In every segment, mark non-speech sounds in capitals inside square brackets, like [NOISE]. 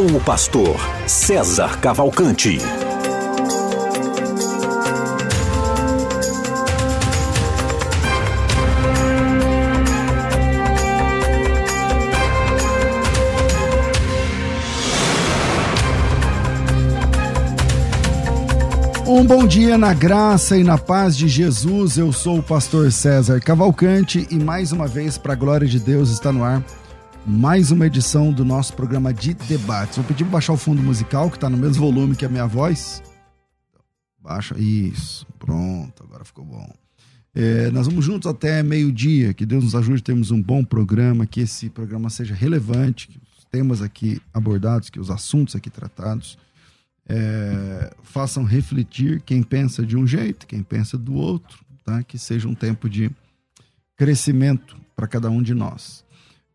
com o pastor César Cavalcante. Um bom dia na graça e na paz de Jesus. Eu sou o pastor César Cavalcante e mais uma vez, para a glória de Deus, está no ar mais uma edição do nosso programa de debates. Vou pedir para baixar o fundo musical, que está no mesmo volume que a minha voz. Baixa, isso, pronto, agora ficou bom. É, nós vamos juntos até meio-dia. Que Deus nos ajude, temos um bom programa, que esse programa seja relevante, que os temas aqui abordados, que os assuntos aqui tratados é, façam refletir quem pensa de um jeito, quem pensa do outro, tá? Que seja um tempo de crescimento para cada um de nós.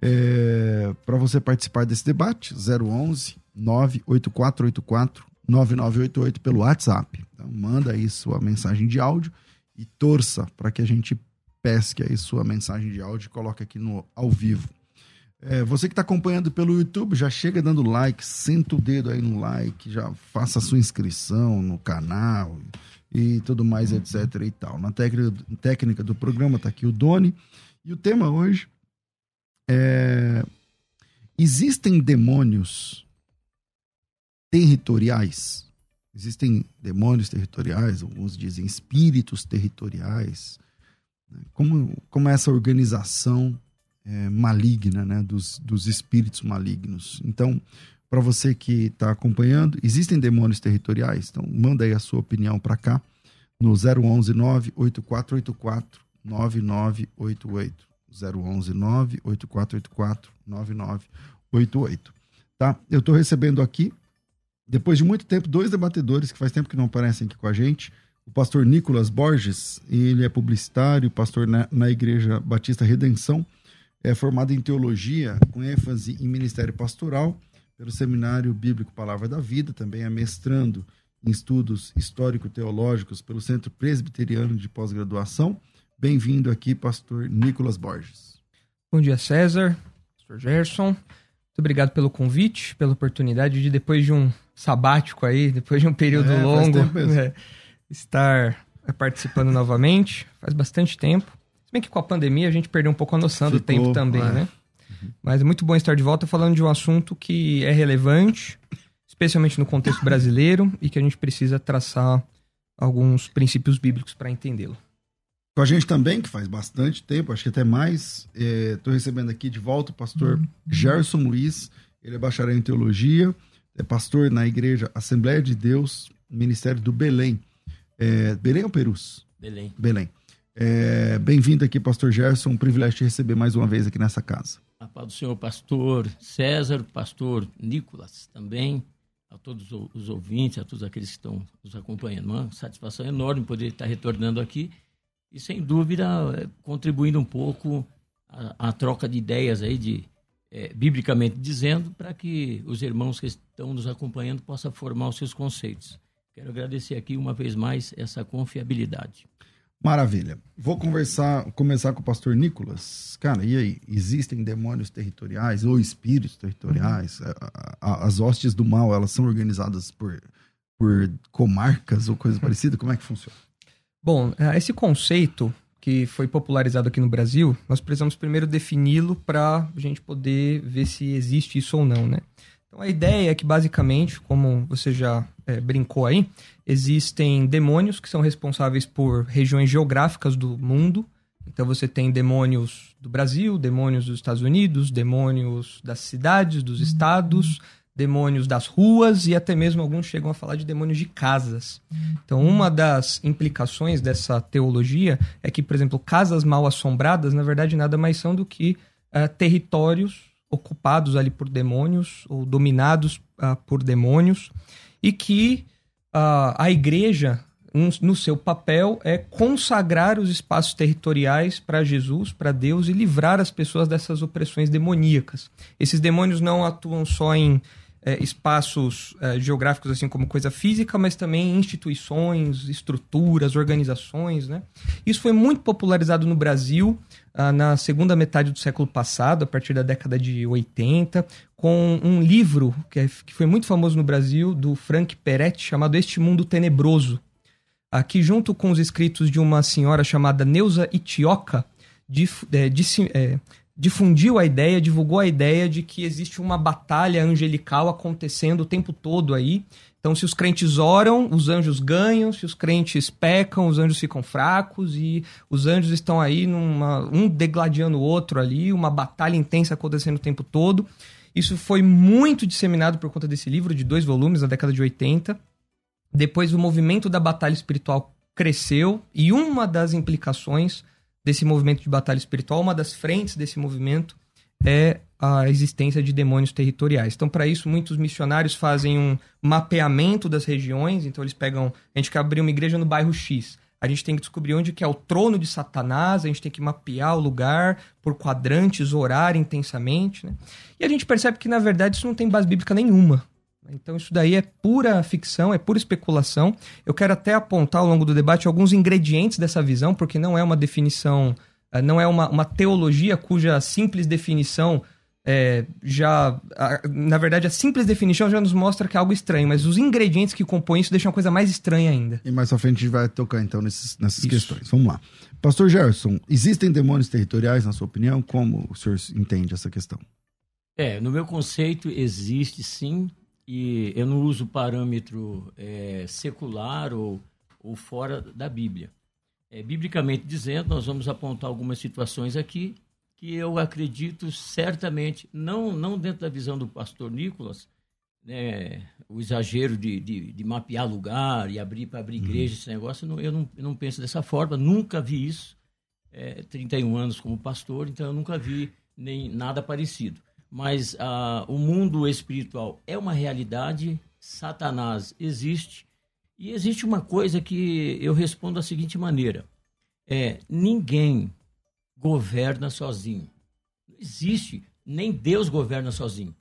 É, para você participar desse debate, 011 98484 9988 pelo WhatsApp. Então, manda aí sua mensagem de áudio e torça para que a gente pesque aí sua mensagem de áudio e coloque aqui no ao vivo. É, você que está acompanhando pelo YouTube, já chega dando like, senta o dedo aí no like, já faça a sua inscrição no canal e tudo mais, etc e tal. Na técnica, técnica do programa está aqui o Doni. E o tema hoje é, existem demônios territoriais. Existem demônios territoriais, alguns dizem espíritos territoriais. Né? Como, como é essa organização é, maligna, né? dos, dos espíritos malignos. Então, para você que está acompanhando, existem demônios territoriais? Então, manda aí a sua opinião para cá no 011 98484 9988. 011 98484 9988. Tá? Eu estou recebendo aqui, depois de muito tempo, dois debatedores que faz tempo que não aparecem aqui com a gente. O pastor Nicolas Borges, ele é publicitário, pastor na, na Igreja Batista Redenção, é formado em teologia, com ênfase em ministério pastoral, pelo Seminário Bíblico Palavra da Vida, também é mestrando em estudos histórico-teológicos pelo Centro Presbiteriano de Pós-Graduação Bem-vindo aqui, pastor Nicolas Borges. Bom dia, César, pastor Gerson. Muito obrigado pelo convite, pela oportunidade de, depois de um sabático aí, depois de um período é, longo, é, estar participando novamente. Faz bastante tempo. Se bem que com a pandemia a gente perdeu um pouco a noção Ficou, do tempo também, é. né? Uhum. Mas é muito bom estar de volta falando de um assunto que é relevante, especialmente no contexto brasileiro, e que a gente precisa traçar alguns princípios bíblicos para entendê-lo. Com a gente também, que faz bastante tempo, acho que até mais. Estou é, recebendo aqui de volta o pastor Gerson Luiz. Ele é bacharel em teologia, é pastor na igreja Assembleia de Deus, Ministério do Belém. É, Belém ou Perus? Belém. Belém. É, Bem-vindo aqui, pastor Gerson. Um privilégio te receber mais uma vez aqui nessa casa. A paz do senhor, pastor César, pastor Nicolas também, a todos os ouvintes, a todos aqueles que estão nos acompanhando. Uma satisfação enorme poder estar retornando aqui e sem dúvida é, contribuindo um pouco a, a troca de ideias aí de é, biblicamente dizendo para que os irmãos que estão nos acompanhando possam formar os seus conceitos. Quero agradecer aqui uma vez mais essa confiabilidade. Maravilha. Vou conversar, começar com o pastor Nicolas. Cara, e aí? Existem demônios territoriais ou espíritos territoriais? Uhum. As hostes do mal, elas são organizadas por, por comarcas ou coisa parecida? Como é que funciona? Bom, é, esse conceito que foi popularizado aqui no Brasil, nós precisamos primeiro defini-lo para a gente poder ver se existe isso ou não, né? Então a ideia é que basicamente, como você já é, brincou aí, existem demônios que são responsáveis por regiões geográficas do mundo. Então você tem demônios do Brasil, demônios dos Estados Unidos, demônios das cidades, dos estados, demônios das ruas e até mesmo alguns chegam a falar de demônios de casas. Então, uma das implicações dessa teologia é que, por exemplo, casas mal assombradas, na verdade, nada mais são do que uh, territórios ocupados ali por demônios ou dominados uh, por demônios e que a, a igreja, um, no seu papel, é consagrar os espaços territoriais para Jesus, para Deus e livrar as pessoas dessas opressões demoníacas. Esses demônios não atuam só em é, espaços é, geográficos, assim como coisa física, mas também instituições, estruturas, organizações. Né? Isso foi muito popularizado no Brasil ah, na segunda metade do século passado, a partir da década de 80, com um livro que, é, que foi muito famoso no Brasil, do Frank Peretti, chamado Este Mundo Tenebroso. Aqui, junto com os escritos de uma senhora chamada Neuza Itioca, é, difundiu a ideia, divulgou a ideia de que existe uma batalha angelical acontecendo o tempo todo aí. Então, se os crentes oram, os anjos ganham, se os crentes pecam, os anjos ficam fracos e os anjos estão aí numa, um degladiando o outro ali, uma batalha intensa acontecendo o tempo todo. Isso foi muito disseminado por conta desse livro de dois volumes na década de 80. Depois o movimento da batalha espiritual cresceu e uma das implicações desse movimento de batalha espiritual, uma das frentes desse movimento é a existência de demônios territoriais. Então, para isso, muitos missionários fazem um mapeamento das regiões. Então, eles pegam. A gente quer abrir uma igreja no bairro X. A gente tem que descobrir onde que é o trono de Satanás, a gente tem que mapear o lugar por quadrantes, orar intensamente. Né? E a gente percebe que, na verdade, isso não tem base bíblica nenhuma. Então, isso daí é pura ficção, é pura especulação. Eu quero até apontar ao longo do debate alguns ingredientes dessa visão, porque não é uma definição, eh, não é uma, uma teologia cuja simples definição é, já. Na verdade, a simples definição já nos mostra que é algo estranho, mas os ingredientes que compõem isso deixam a coisa mais estranha ainda. E mais à frente a gente vai tocar então nesses, nessas isso. questões. Vamos lá. Pastor Gerson, existem demônios territoriais, na sua opinião? Como o senhor entende essa questão? É, no meu conceito, existe sim e eu não uso parâmetro é, secular ou, ou fora da Bíblia. É, biblicamente dizendo, nós vamos apontar algumas situações aqui que eu acredito certamente, não, não dentro da visão do pastor Nicolas, né, o exagero de, de, de mapear lugar e abrir para abrir uhum. igreja, esse negócio, eu não, eu, não, eu não penso dessa forma, nunca vi isso. É, 31 anos como pastor, então eu nunca vi nem nada parecido mas uh, o mundo espiritual é uma realidade, Satanás existe, e existe uma coisa que eu respondo da seguinte maneira: é ninguém governa sozinho. Não existe, nem Deus governa sozinho.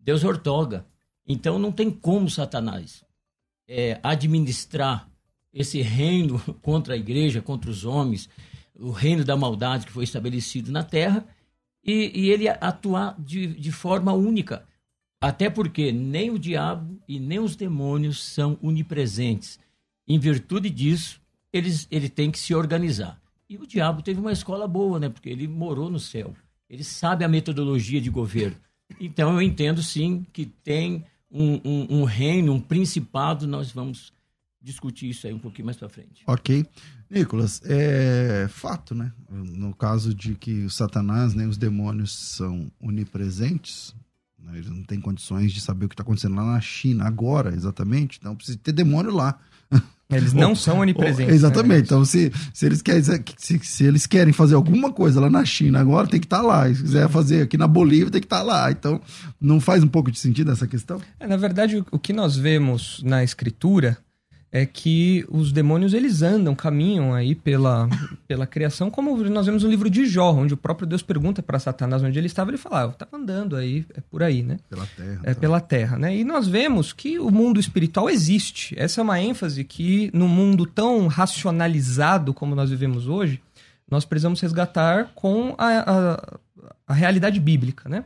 Deus ortoga. Então não tem como Satanás é, administrar esse reino [LAUGHS] contra a igreja, contra os homens, o reino da maldade que foi estabelecido na terra e, e ele atuar de, de forma única. Até porque nem o diabo e nem os demônios são onipresentes. Em virtude disso, eles, ele tem que se organizar. E o diabo teve uma escola boa, né? Porque ele morou no céu. Ele sabe a metodologia de governo. Então eu entendo sim que tem um, um, um reino, um principado. Nós vamos discutir isso aí um pouquinho mais para frente. Ok. Nicolas, é fato, né? No caso de que o Satanás, nem né, os demônios são onipresentes, né? eles não têm condições de saber o que está acontecendo lá na China agora, exatamente. Então precisa ter demônio lá. [LAUGHS] Eles não são onipresentes. Né? Exatamente. Né? Então, se, se, eles querem, se, se, eles querem fazer alguma coisa lá na China agora, tem que estar tá lá. E se quiser fazer aqui na Bolívia, tem que estar tá lá. Então, não faz um pouco de sentido essa questão? É, na verdade, o que nós vemos na escritura é que os demônios eles andam, caminham aí pela, pela criação, como nós vemos no livro de Jó, onde o próprio Deus pergunta para Satanás onde ele estava, ele fala, ah, eu estava andando aí, é por aí, né? Pela terra. É tá. pela terra, né? E nós vemos que o mundo espiritual existe. Essa é uma ênfase que no mundo tão racionalizado como nós vivemos hoje, nós precisamos resgatar com a, a, a realidade bíblica, né?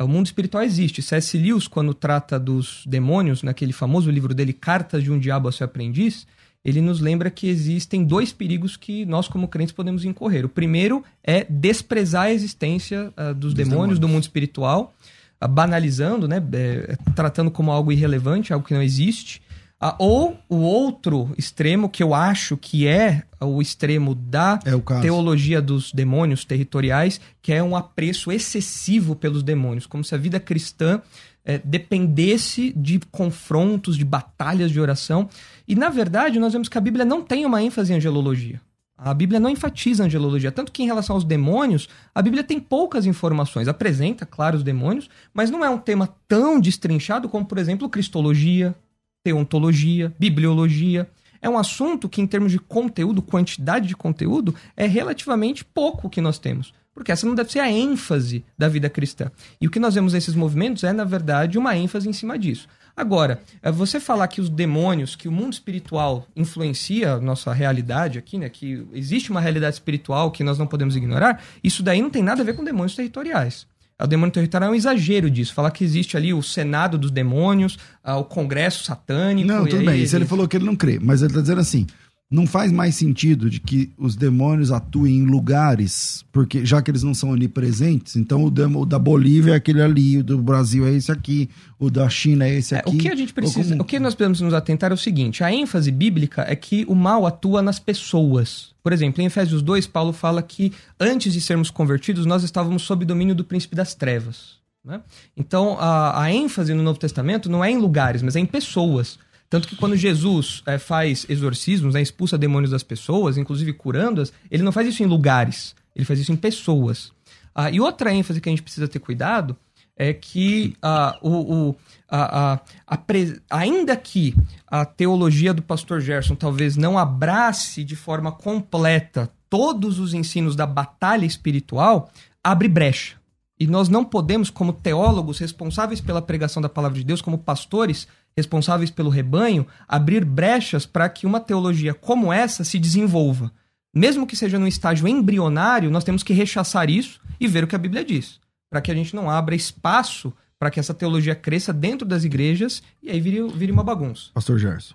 O mundo espiritual existe. C.S. Lewis, quando trata dos demônios, naquele famoso livro dele, Cartas de um Diabo a seu Aprendiz, ele nos lembra que existem dois perigos que nós, como crentes, podemos incorrer. O primeiro é desprezar a existência uh, dos, dos demônios, demônios, do mundo espiritual, uh, banalizando, né, é, tratando como algo irrelevante, algo que não existe. Ah, ou o outro extremo, que eu acho que é o extremo da é o teologia dos demônios territoriais, que é um apreço excessivo pelos demônios, como se a vida cristã é, dependesse de confrontos, de batalhas de oração. E, na verdade, nós vemos que a Bíblia não tem uma ênfase em angelologia. A Bíblia não enfatiza a angelologia, tanto que em relação aos demônios, a Bíblia tem poucas informações. Apresenta, claro, os demônios, mas não é um tema tão destrinchado como, por exemplo, cristologia, teontologia, bibliologia. É um assunto que, em termos de conteúdo, quantidade de conteúdo, é relativamente pouco que nós temos. Porque essa não deve ser a ênfase da vida cristã. E o que nós vemos nesses movimentos é, na verdade, uma ênfase em cima disso. Agora, é você falar que os demônios, que o mundo espiritual influencia a nossa realidade aqui, né? Que existe uma realidade espiritual que nós não podemos ignorar, isso daí não tem nada a ver com demônios territoriais. O demônio territorial é um exagero disso. Falar que existe ali o Senado dos demônios, ah, o Congresso satânico. Não, tudo bem. Isso ele falou que ele não crê, mas ele está dizendo assim: não faz mais sentido de que os demônios atuem em lugares, porque já que eles não são onipresentes, então o, demo, o da Bolívia é aquele ali, o do Brasil é esse aqui, o da China é esse aqui. É, o que a gente precisa, como... o que nós precisamos nos atentar é o seguinte: a ênfase bíblica é que o mal atua nas pessoas. Por exemplo, em Efésios 2, Paulo fala que antes de sermos convertidos, nós estávamos sob domínio do príncipe das trevas. Né? Então, a, a ênfase no Novo Testamento não é em lugares, mas é em pessoas. Tanto que quando Jesus é, faz exorcismos, né, expulsa demônios das pessoas, inclusive curando-as, ele não faz isso em lugares, ele faz isso em pessoas. Ah, e outra ênfase que a gente precisa ter cuidado é que ah, o, o a, a, a pre... ainda que a teologia do pastor Gerson talvez não abrace de forma completa todos os ensinos da batalha espiritual, abre brecha. E nós não podemos, como teólogos responsáveis pela pregação da palavra de Deus, como pastores, responsáveis pelo rebanho, abrir brechas para que uma teologia como essa se desenvolva. Mesmo que seja num estágio embrionário, nós temos que rechaçar isso e ver o que a Bíblia diz, para que a gente não abra espaço para que essa teologia cresça dentro das igrejas e aí vire, vire uma bagunça. Pastor Gerson.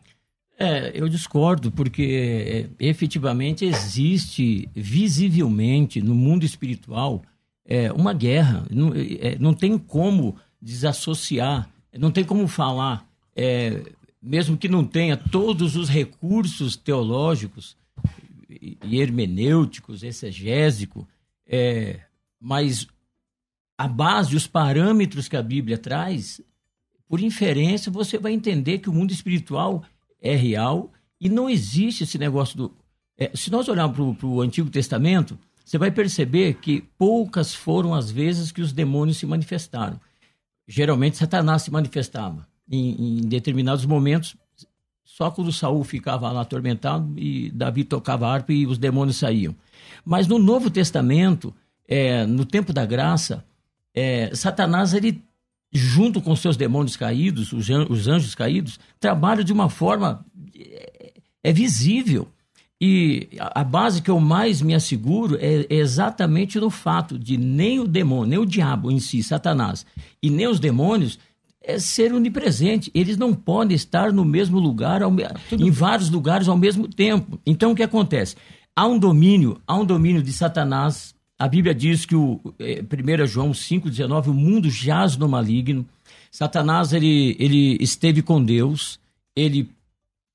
É, eu discordo, porque é, efetivamente existe visivelmente no mundo espiritual é, uma guerra. Não, é, não tem como desassociar, não tem como falar é, mesmo que não tenha todos os recursos teológicos e hermenêuticos, exegésico, é, mas a base, os parâmetros que a Bíblia traz, por inferência, você vai entender que o mundo espiritual é real e não existe esse negócio do. É, se nós olharmos para o Antigo Testamento, você vai perceber que poucas foram as vezes que os demônios se manifestaram. Geralmente, Satanás se manifestava em, em determinados momentos, só quando Saul ficava lá atormentado e Davi tocava harpa e os demônios saíam. Mas no Novo Testamento, é, no tempo da graça, é, Satanás, ele, junto com seus demônios caídos, os, os anjos caídos, trabalha de uma forma é, é visível. E a base que eu mais me asseguro é exatamente no fato de nem o demônio, nem o diabo em si, Satanás, e nem os demônios é ser onipresente. Eles não podem estar no mesmo lugar, ao, em vários lugares ao mesmo tempo. Então, o que acontece? Há um domínio, há um domínio de Satanás. A Bíblia diz que o é, 1 João 5,19, o mundo jaz no maligno. Satanás ele, ele esteve com Deus, ele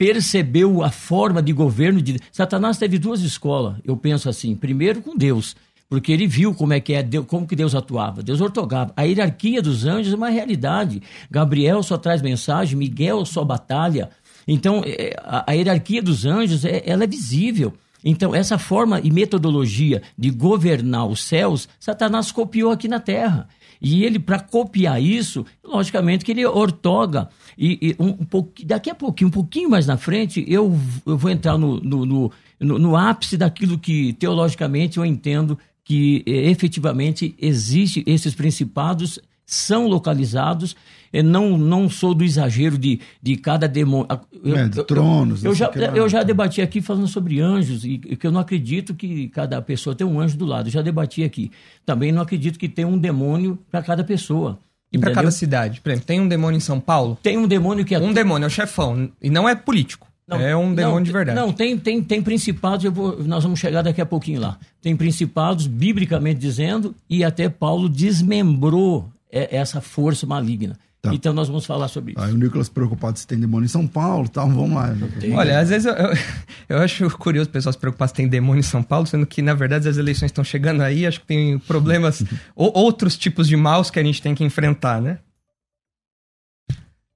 percebeu a forma de governo de Satanás teve duas escolas, eu penso assim, primeiro com Deus, porque ele viu como é que é, como que Deus atuava. Deus ortogava. A hierarquia dos anjos é uma realidade. Gabriel só traz mensagem, Miguel só batalha. Então, é, a, hierarquia dos anjos, é, ela é visível. Então, essa forma e metodologia de governar os céus, Satanás copiou aqui na Terra. E ele, para copiar isso, logicamente que ele ortoga. E, e um, um pouco, daqui a pouquinho, um pouquinho mais na frente, eu, eu vou entrar no, no, no, no, no ápice daquilo que teologicamente eu entendo que eh, efetivamente existe esses principados são localizados. Eu não, não sou do exagero de, de cada demônio. Eu, é, de tronos. Eu, eu já, eu já debati aqui falando sobre anjos, e que eu não acredito que cada pessoa tem um anjo do lado. Eu já debati aqui. Também não acredito que tem um demônio para cada pessoa. E para cada cidade? Por exemplo, tem um demônio em São Paulo? Tem um demônio que é. Um demônio, é o chefão. E não é político. Não, é um demônio não, de verdade. Não, tem, tem, tem principados, vou, nós vamos chegar daqui a pouquinho lá. Tem principados, biblicamente dizendo, e até Paulo desmembrou essa força maligna. Tá. Então nós vamos falar sobre isso. Aí o Nicolas preocupado se tem demônio em São Paulo, tá, vamos lá. Olha, às vezes eu, eu, eu, acho curioso o pessoal se preocupar se tem demônio em São Paulo, sendo que na verdade as eleições estão chegando aí, acho que tem problemas, [LAUGHS] ou, outros tipos de maus que a gente tem que enfrentar, né?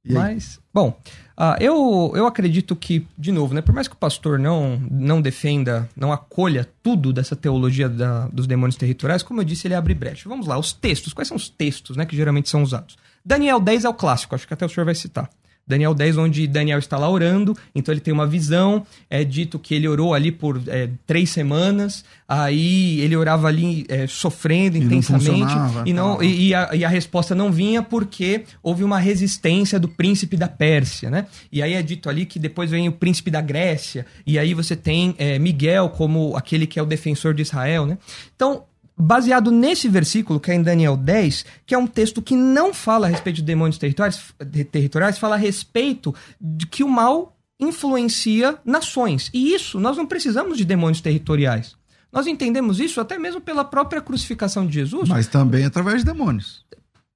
Mas, bom, Uh, eu, eu acredito que, de novo, né, por mais que o pastor não, não defenda, não acolha tudo dessa teologia da, dos demônios territoriais, como eu disse, ele abre brecha. Vamos lá, os textos. Quais são os textos né, que geralmente são usados? Daniel 10 é o clássico, acho que até o senhor vai citar. Daniel 10, onde Daniel está lá orando, então ele tem uma visão, é dito que ele orou ali por é, três semanas, aí ele orava ali é, sofrendo E não intensamente, funcionava, e, não, e, e a, e a resposta não vinha porque houve uma resistência do príncipe da Pérsia, né? E aí é dito ali que depois vem o príncipe da Grécia, e aí você tem é, Miguel como aquele que é o defensor de Israel, né? Então, baseado nesse versículo, que é em Daniel 10, que é um texto que não fala a respeito de demônios territoriais, territoriais fala a respeito de que o mal influencia nações. E isso, nós não precisamos de demônios territoriais. Nós entendemos isso até mesmo pela própria crucificação de Jesus. Mas também através de demônios.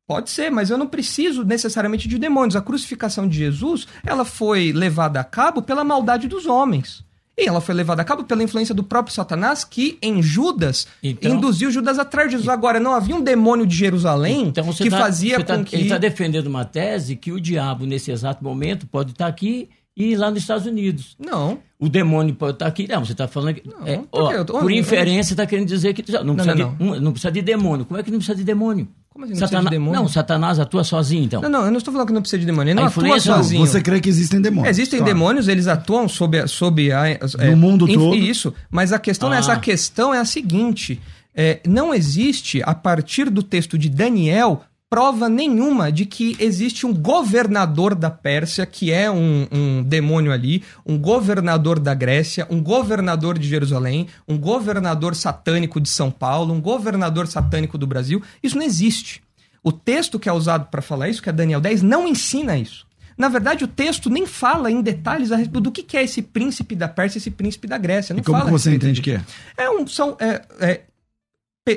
Pode ser, mas eu não preciso necessariamente de demônios. A crucificação de Jesus, ela foi levada a cabo pela maldade dos homens. E ela foi levada a cabo pela influência do próprio Satanás, que em Judas Então- induziu Judas a trair Jesus. Agora, não havia um demônio de Jerusalém Então que tá- fazia tá- com que. Ele está defendendo uma tese que o diabo, nesse exato momento, pode estar aqui e lá nos Estados Unidos. Não. O demônio pode estar aqui. Não, você está falando que. Não, é, por ó, tô- por inferência, está querendo dizer que não, precisa, não, de, um- não precisa de demônio. Como é que não precisa de demônio? Como assim não precisa de demônio? Não, Satanás atua sozinho, então. Não, não, eu não estou falando que não precisa de demônio. Ele A não atua sozinho. Você crê que existem demônios? Existem claro. demônios, eles atuam sob, a- sob a, é, No mundo inf- todo. Isso, mas a questão é Ah. A questão é a seguinte: é, não existe, a partir do texto de Daniel, prova nenhuma de que existe um governador da Pérsia, que é um, um demônio ali, um governador da Grécia, um governador de Jerusalém, um governador satânico de São Paulo, um governador satânico do Brasil. Isso não existe. O texto que é usado para falar isso, que é Daniel 10, não ensina isso. Na verdade, o texto nem fala em detalhes a respeito do que é esse príncipe da Pérsia, esse príncipe da Grécia. Não E como você entende que é? É um, são é, é,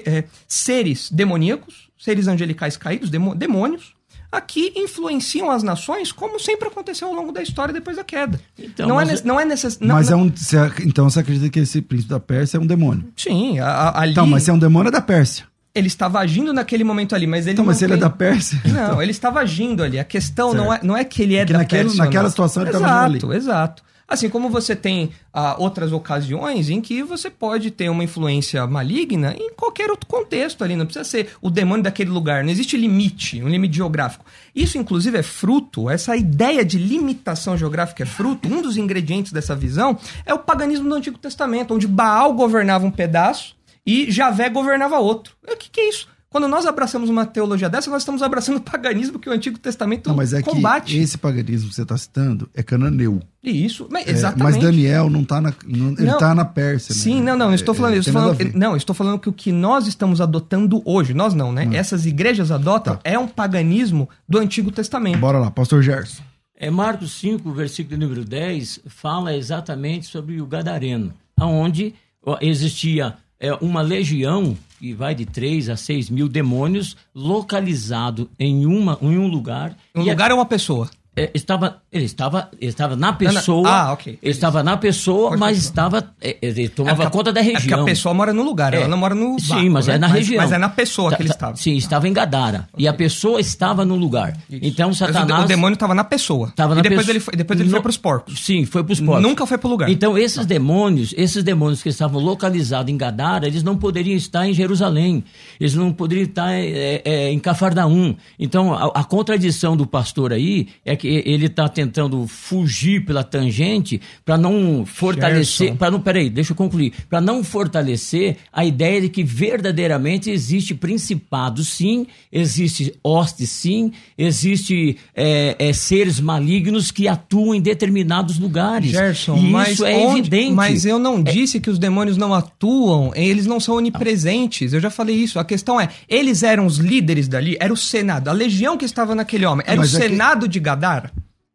é, seres demoníacos, seres angelicais caídos, demônios, aqui influenciam as nações como sempre aconteceu ao longo da história depois da queda. Então, não, é, mas- nece- não é necessário. Mas é um. você então você acredita que esse príncipe da Pérsia é um demônio? Sim, a- a- ali Então, mas se é um demônio é da Pérsia. ele estava agindo naquele momento ali, mas ele Então, não mas se ele é tem- da Pérsia. [LAUGHS] Não, ele estava agindo ali. A questão não é, não é que ele é que da naquele- Pérsia naquela não. situação ele exato, estava agindo ali. Exato, Assim como você tem ah, outras ocasiões em que você pode ter uma influência maligna em qualquer outro contexto ali. Não precisa ser o demônio daquele lugar. Não existe limite, um limite geográfico. Isso, inclusive, é fruto, essa ideia de limitação geográfica é fruto, um dos ingredientes dessa visão é o paganismo do Antigo Testamento, onde Baal governava um pedaço e Javé governava outro. O que, que é isso? Quando nós abraçamos uma teologia dessa, nós estamos abraçando o paganismo que o Antigo Testamento Não, mas é combate. que esse paganismo que você está citando é cananeu. E Isso, mas, É, exatamente. mas Daniel não tá na. não- ele Não. tá na Pérsia. né? Sim, não, não, eu estou É, falando, é, eu estou falando não, estou falando que o que nós estamos adotando hoje, nós não, Hum. né? Essas igrejas adotam Tá. é um paganismo do Antigo Testamento. Bora lá, pastor Gerson. É, Marcos 5, versículo número 10, fala exatamente sobre o Gadareno, onde ó, existia é, uma legião que vai de 3 a 6 mil demônios localizado em, uma, em um lugar. Um lugar é uma pessoa. É, estava, ele, estava, ele estava na pessoa. Ah, ok. Ele estava na pessoa, mas estava. é, ele tomava porque a- conta da É porque região. a pessoa mora no lugar, É. ela não mora no Sim, barco, mas né? é na região. Mas é na pessoa Tá- que ele tá- estava. Sim, estava em Gadara. E a pessoa estava no lugar. Então Mas o de- Satanás. O demônio estava na pessoa. Tava e na depois pessoa. ele foi, depois ele No- foi para os porcos. Sim, foi para os porcos. Nunca foi pro lugar. Então, esses demônios, esses demônios que estavam localizados em Gadara, eles não poderiam estar em Jerusalém. Eles não poderiam estar é, é, em Cafarnaum. Então, a, a contradição do pastor aí é que ele está tentando fugir pela tangente para não fortalecer. Para não, peraí, deixa eu concluir. Para não fortalecer a ideia de que verdadeiramente existe principado, sim, existe hoste, sim, existe é, é, seres malignos que atuam em determinados lugares. Gerson, e mas isso é onde- evidente. Mas eu não disse que os demônios não atuam, eles não são onipresentes. Eu já falei isso. A questão é, eles eram os líderes dali, era o Senado, a legião que estava naquele homem, era Mas o é que- Senado de Gadara.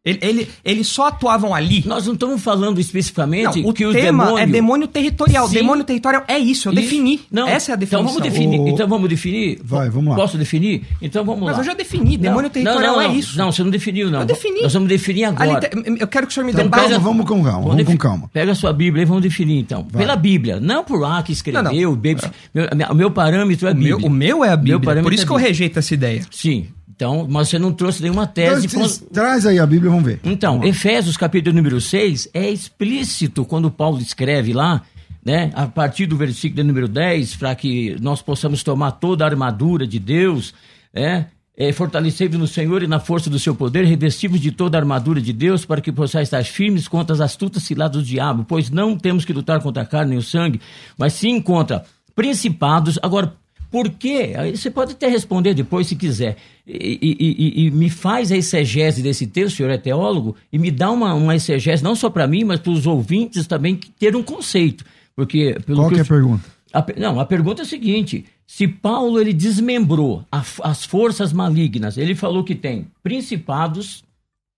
Ele, ele- eles só atuavam ali. Nós não estamos falando especificamente Não, o que os tema demônios... é demônio territorial. Sim. Demônio territorial é isso, eu Isso. defini. Não, Essa é a definição. Então vamos definir. O- Então vamos definir. Vai, vamos lá. Posso definir? Então vamos Mas lá. eu já defini, demônio Não, territorial não, não, é isso. Não, você não definiu, não. Eu defini. Nós vamos definir agora. Te- eu quero que o senhor me dê Então, base. calma, vamos com calma, vamos com calma. Pega a sua Bíblia e vamos definir, então. Vai. Pela Bíblia, não por lá que escreveu. Não, não. o Bíblia- Meu, o meu parâmetro é a O meu, Bíblia. o meu é a Bíblia, por isso é que eu Bíblia. rejeito essa ideia. Sim. Então, mas você não trouxe nenhuma Então, tese. com- traz aí a Bíblia, vamos ver. Então, Efésios capítulo número 6 é explícito quando Paulo escreve lá, né, a partir do versículo número 10, para que nós possamos tomar toda a armadura de Deus, né, é, fortalecei-vos no Senhor e na força do seu poder, revestivos de toda a armadura de Deus, para que possais estar firmes contra as astutas ciladas do diabo, pois não temos que lutar contra a carne nem o sangue, mas sim contra principados. Agora, por quê? Aí Você pode até responder depois se quiser. E, e- e- e me faz a exegese desse texto, o senhor é teólogo, e me dá uma, uma exegese não só para mim, mas para os ouvintes também que ter um conceito. Porque, Qual que é eu- a pergunta? a não, a pergunta é a seguinte: se Paulo ele desmembrou a as forças malignas, ele falou que tem principados,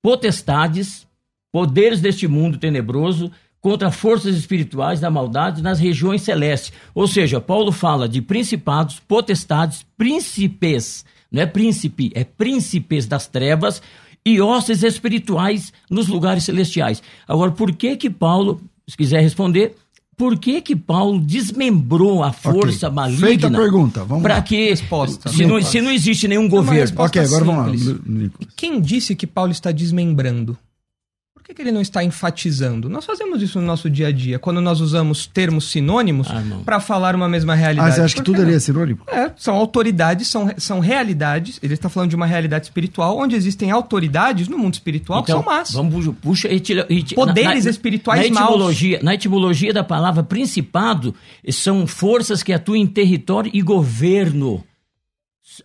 potestades, poderes deste mundo tenebroso contra forças espirituais da maldade nas regiões celestes. Ou seja, Paulo fala de principados, potestades, príncipes, não é príncipe, é príncipes das trevas e hostes espirituais nos lugares celestiais. Agora, por que que Paulo, se quiser responder, por que que Paulo desmembrou a força Ok. maligna? Feita a pergunta, vamos Para que Resposta. se não, se não existe nenhum governo, Ok, agora vamos lá, simples. Quem disse que Paulo está desmembrando? Por que, que ele não está enfatizando? Nós fazemos isso no nosso dia a dia, quando nós usamos termos sinônimos Ah, para falar uma mesma Ah, realidade. você acha que tudo ali é sinônimo? É, são autoridades, são, são realidades. Ele está falando de uma realidade espiritual, onde existem autoridades no mundo espiritual que são más. Então, Vamos, puxa, etila- eti- Poderes espirituais na maus. etimologia, Na etimologia da palavra principado, são forças que atuam em território e governo.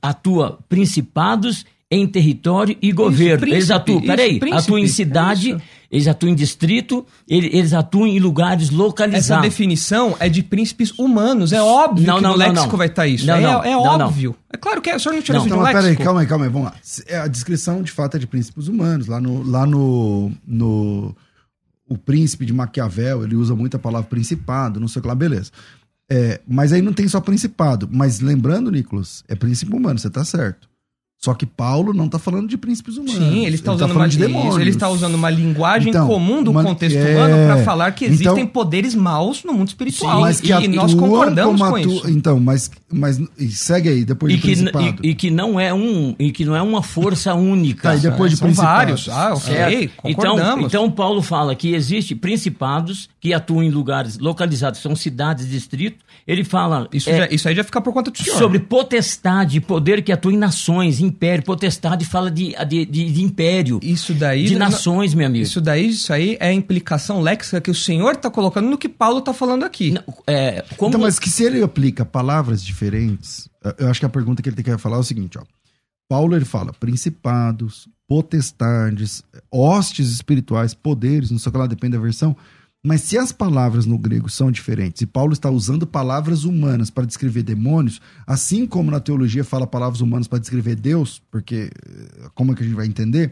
Atua principados em território e governo. eles príncipe, atuam, isso, peraí, príncipe, atuam em é cidade, isso. Eles atuam em distrito, ele- eles atuam em lugares Essa localizados. definição é de príncipes humanos. É óbvio Não, que não, no não, léxico não. vai estar isso. Não, é não, é óbvio. É claro que é. O senhor não tirou isso de Então, um mas peraí, léxico. calma aí, calma aí, vamos lá. É, A descrição, de fato, é de princípios humanos. Lá no. Lá no, no o príncipe de Maquiavel, ele usa muito a palavra principado, não sei o que lá, beleza. É, mas aí não tem só principado. Mas lembrando, Nicolas, é príncipe humano, você tá certo. Só que Paulo não tá falando de príncipes humanos. Sim, ele está usando falando uma de demônios. isso, ele está usando uma linguagem Então, comum do uma- contexto é, humano para falar que existem então- poderes maus no mundo espiritual. mas que e atuam nós concordamos com atu- isso. Então, mas, mas e segue aí, depois E de que, principado. e, e que não é um e que não é uma força [LAUGHS] única. Tá, e depois de São principados. vários. Ah, ok, Certo? Então, concordamos. então Paulo fala que existe principados que atuam em lugares localizados, são cidades, distritos. Ele fala isso, é, já- isso aí já fica por conta do senhor. sobre potestade, poder que atua em nações, império. Potestade fala de, de, de- de império, Isso daí. de nações, meu amigo. Isso daí, isso aí é a implicação léxica que o senhor está colocando no que Paulo está falando aqui. Não, é, como Então, mas que se ele aplica palavras diferentes, eu- eu acho que a pergunta que ele tem que falar é o seguinte, ó. Paulo ele fala principados, potestades, hostes espirituais, poderes, não sei o que lá, depende da versão. Mas se as palavras no grego são diferentes e Paulo está usando palavras humanas para descrever demônios, assim como na teologia fala palavras humanas para descrever Deus, porque eh, como é que a gente vai entender?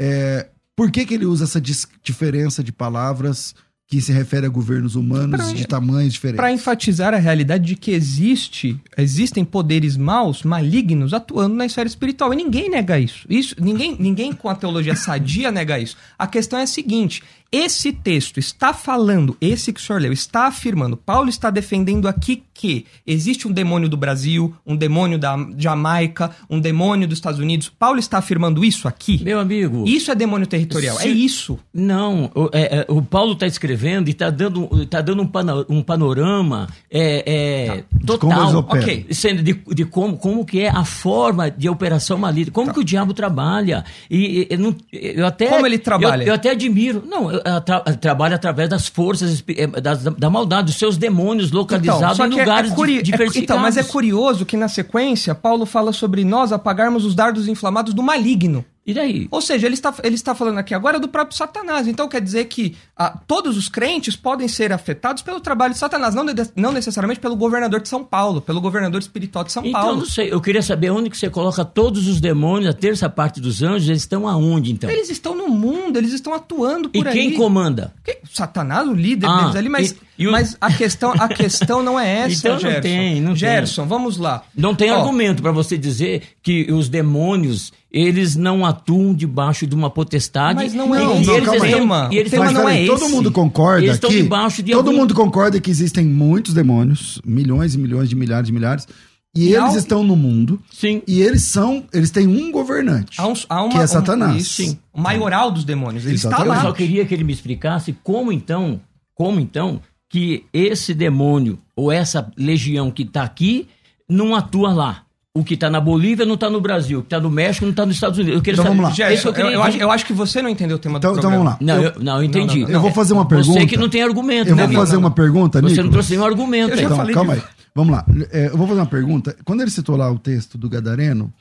É, por que, que ele usa essa diferença de palavras que se refere a governos humanos Pra- de tamanhos diferentes? Para enfatizar a realidade de que existe, existem poderes maus, malignos, atuando na esfera espiritual. E ninguém nega isso. isso ninguém, ninguém com a teologia sadia nega isso. A questão é a seguinte: esse texto está falando, esse que o senhor leu, está afirmando, Paulo está defendendo aqui que existe um demônio do Brasil, um demônio da Jamaica, um demônio dos Estados Unidos. Paulo está afirmando isso aqui? Meu amigo. Isso é demônio territorial. Se- É isso. Não, o, é, é, o Paulo está escrevendo e está dando, tá dando um, pano- um panorama é, é, eles total. operam. Ok. Sendo de, de como, como que é a forma de operação maligna, como que o diabo trabalha. E, e- não- eu até, Como ele trabalha? Eu, eu até admiro. Não, eu tra- eu trabalho através das forças eh, das- da, maldade, dos seus demônios localizados só em é- lugares é curi- di- é- diversificados. então, mas é curioso que na sequência Paulo fala sobre nós apagarmos os dardos inflamados do maligno. E daí? Ou seja, ele está, ele está falando aqui agora do próprio Satanás. Então quer dizer que ah, todos os crentes podem ser afetados pelo trabalho de Satanás, não, de- não necessariamente pelo governador de São Paulo, pelo governador espiritual de São Então, Paulo. não sei, eu queria saber onde que você coloca todos os demônios, a terça parte dos anjos, eles estão aonde, então? Eles estão no mundo, eles estão atuando E por quem aí. comanda? Que- Satanás, o líder Ah, deles ali, mas, e- e o- mas a, questão, a questão não é [LAUGHS] essa, Então não Gerson. tem, não tem. Gerson, vamos lá. Não tem Ó, argumento para você dizer que os demônios, eles não atuam debaixo de uma potestade. Mas não é e, esse e eles o estão- tema. e eles O tema estão- não é todo esse. mundo concorda Eles estão que debaixo de todo algum- mundo concorda que existem muitos demônios, milhões e milhões de milhares de milhares, e, E eles um- estão no mundo Sim. e eles são, eles têm um governante, Há, um, há uma, que é um- Satanás. isso, sim. o maioral dos demônios. Ele Exatamente. Eu está só lá. queria que ele me explicasse como então, como então que esse demônio ou essa legião que está aqui não atua lá. O que está na Bolívia não está no Brasil, o que está no México não está nos Estados Unidos. Eu quero Então saber- vamos lá. Gerson, Isso eu eu, queria eu acho, eu acho que você não entendeu o tema Então, do então programa. vamos lá. Não, eu, eu, não, eu entendi. eu vou fazer uma pergunta. Você que não tem argumento. eu né, vou fazer uma pergunta, Você não Nicolas. trouxe nenhum argumento. Eu. Então, falei calma de- aí. Vamos lá. É, eu vou fazer uma pergunta. Quando ele citou lá o texto do Gadareno,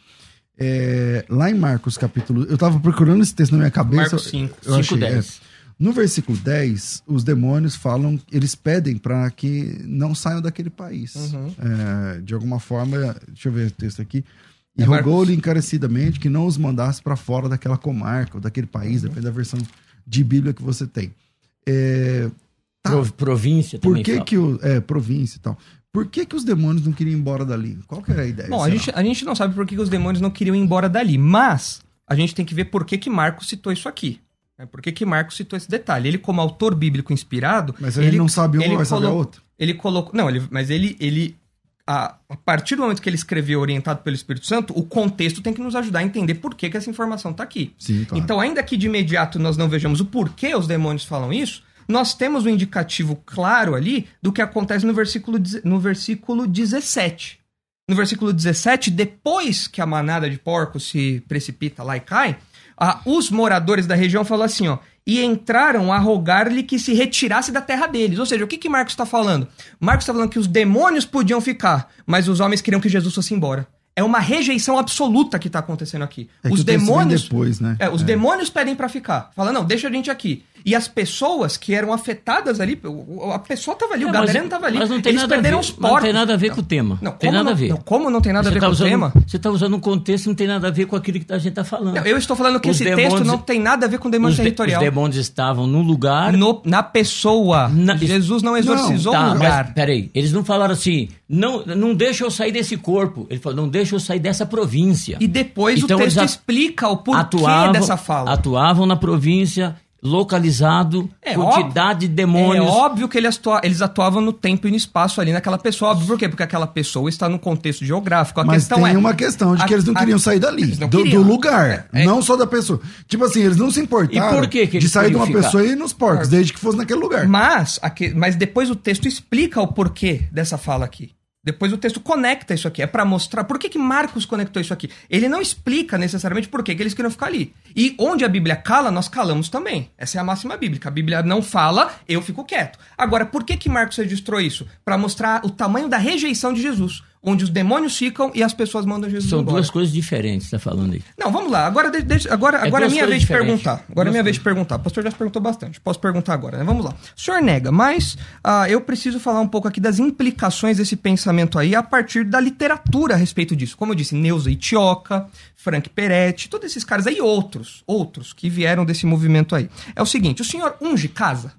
é, lá em Marcos capítulo. Eu tava procurando esse texto na minha cabeça. Marcos 5, eu 5, achei, 10. é. No versículo 10, os demônios falam, eles pedem para que não saiam daquele país. Uhum. É, de alguma forma, deixa eu ver o texto aqui. E É rogou-lhe encarecidamente que não os mandasse para fora daquela comarca ou daquele país, Uhum. depende da versão de Bíblia que você tem. É, tá. Pro- província Por também que fala. que o é província e tal? Por que que os demônios não queriam ir embora dali? Qual que era a ideia? Bom, a gente, a gente não sabe por que, que os demônios não queriam ir embora dali, mas a gente tem que ver por que, que Marcos citou isso aqui. Né? Por que, que Marcos citou esse detalhe? Ele, como autor bíblico inspirado. Mas ele, não sabe um, ele vai saber colocou- outro. Ele colocou. Não, ele, mas ele. ele a, a partir do momento que ele escreveu orientado pelo Espírito Santo, o contexto tem que nos ajudar a entender por que, que essa informação está aqui. Sim, claro. Então, ainda que de imediato nós não vejamos o porquê os demônios falam isso, nós temos um indicativo claro ali do que acontece no versículo, no versículo 17. No versículo 17, depois que a manada de porcos se precipita lá e cai, ah, os moradores da região falam assim, ó, e entraram a rogar-lhe que se retirasse da terra deles. Ou seja, o que, que Marcos está falando? Marcos está falando que os demônios podiam ficar, mas os homens queriam que Jesus fosse embora. É uma rejeição absoluta que está acontecendo aqui. É que os o demônios. depois, né? É, os É. demônios pedem pra ficar. Fala, não, deixa a gente aqui. E as pessoas que eram afetadas ali, o- o- a pessoa tava ali, É, o mas- Gadareno tava ali. Mas não tem eles nada a ver, perderam os porcos. não tem nada a ver com o tema. Não, tem como nada não, a ver. não, como não tem nada a Você ver tá com o usando- tema? Você está usando um contexto que não tem nada a ver com aquilo que a gente está falando. Não, eu estou falando que Os esse demônios- texto não tem nada a ver com demônio os, de- territorial. os demônios estavam num lugar. No- na pessoa. Na- Jesus não exorcizou tá, um lugar. mas peraí, eles não falaram assim, não, não deixa eu sair desse corpo. Ele falou, não deixa eu sair dessa província. E depois Então o texto a- explica o porquê atuavam, dessa fala. atuavam na província, localizado, É quantidade de demônios. É óbvio que eles, atua- eles atuavam no tempo e no espaço ali naquela pessoa. Óbvio por quê? Porque aquela pessoa está num contexto geográfico. A Mas questão tem é, uma questão de que a- eles não a- queriam sair dali, do, queriam. do lugar, É, é. não só da pessoa. Tipo assim, eles não se importaram E por que que de sair de uma ficar? pessoa e ir nos porcos, desde que fosse naquele lugar. Mas, aque- mas depois o texto explica o porquê dessa fala aqui. Depois o texto conecta isso aqui. É pra mostrar. Por que, que Marcos conectou isso aqui? Ele não explica necessariamente por que, que eles queriam ficar ali. E onde a Bíblia cala, nós calamos também. Essa é a máxima bíblica. A Bíblia não fala, eu fico quieto. Agora, por que, que Marcos registrou isso? Pra mostrar o tamanho da rejeição de Jesus. Onde os demônios ficam e as pessoas mandam Jesus São embora. duas coisas diferentes, está falando aí. Não, vamos lá. Agora, de- agora, É agora é minha coisas vez de diferentes. perguntar. Agora é minha vez de perguntar. O pastor já perguntou bastante. Posso perguntar agora, né? Vamos lá. O senhor nega, mas ah, eu preciso falar um pouco aqui das implicações desse pensamento aí a partir da literatura a respeito disso. Como eu disse, Neuza Itioca, Frank Peretti, todos esses caras aí, outros, outros que vieram desse movimento aí. É o seguinte, o senhor unge casa?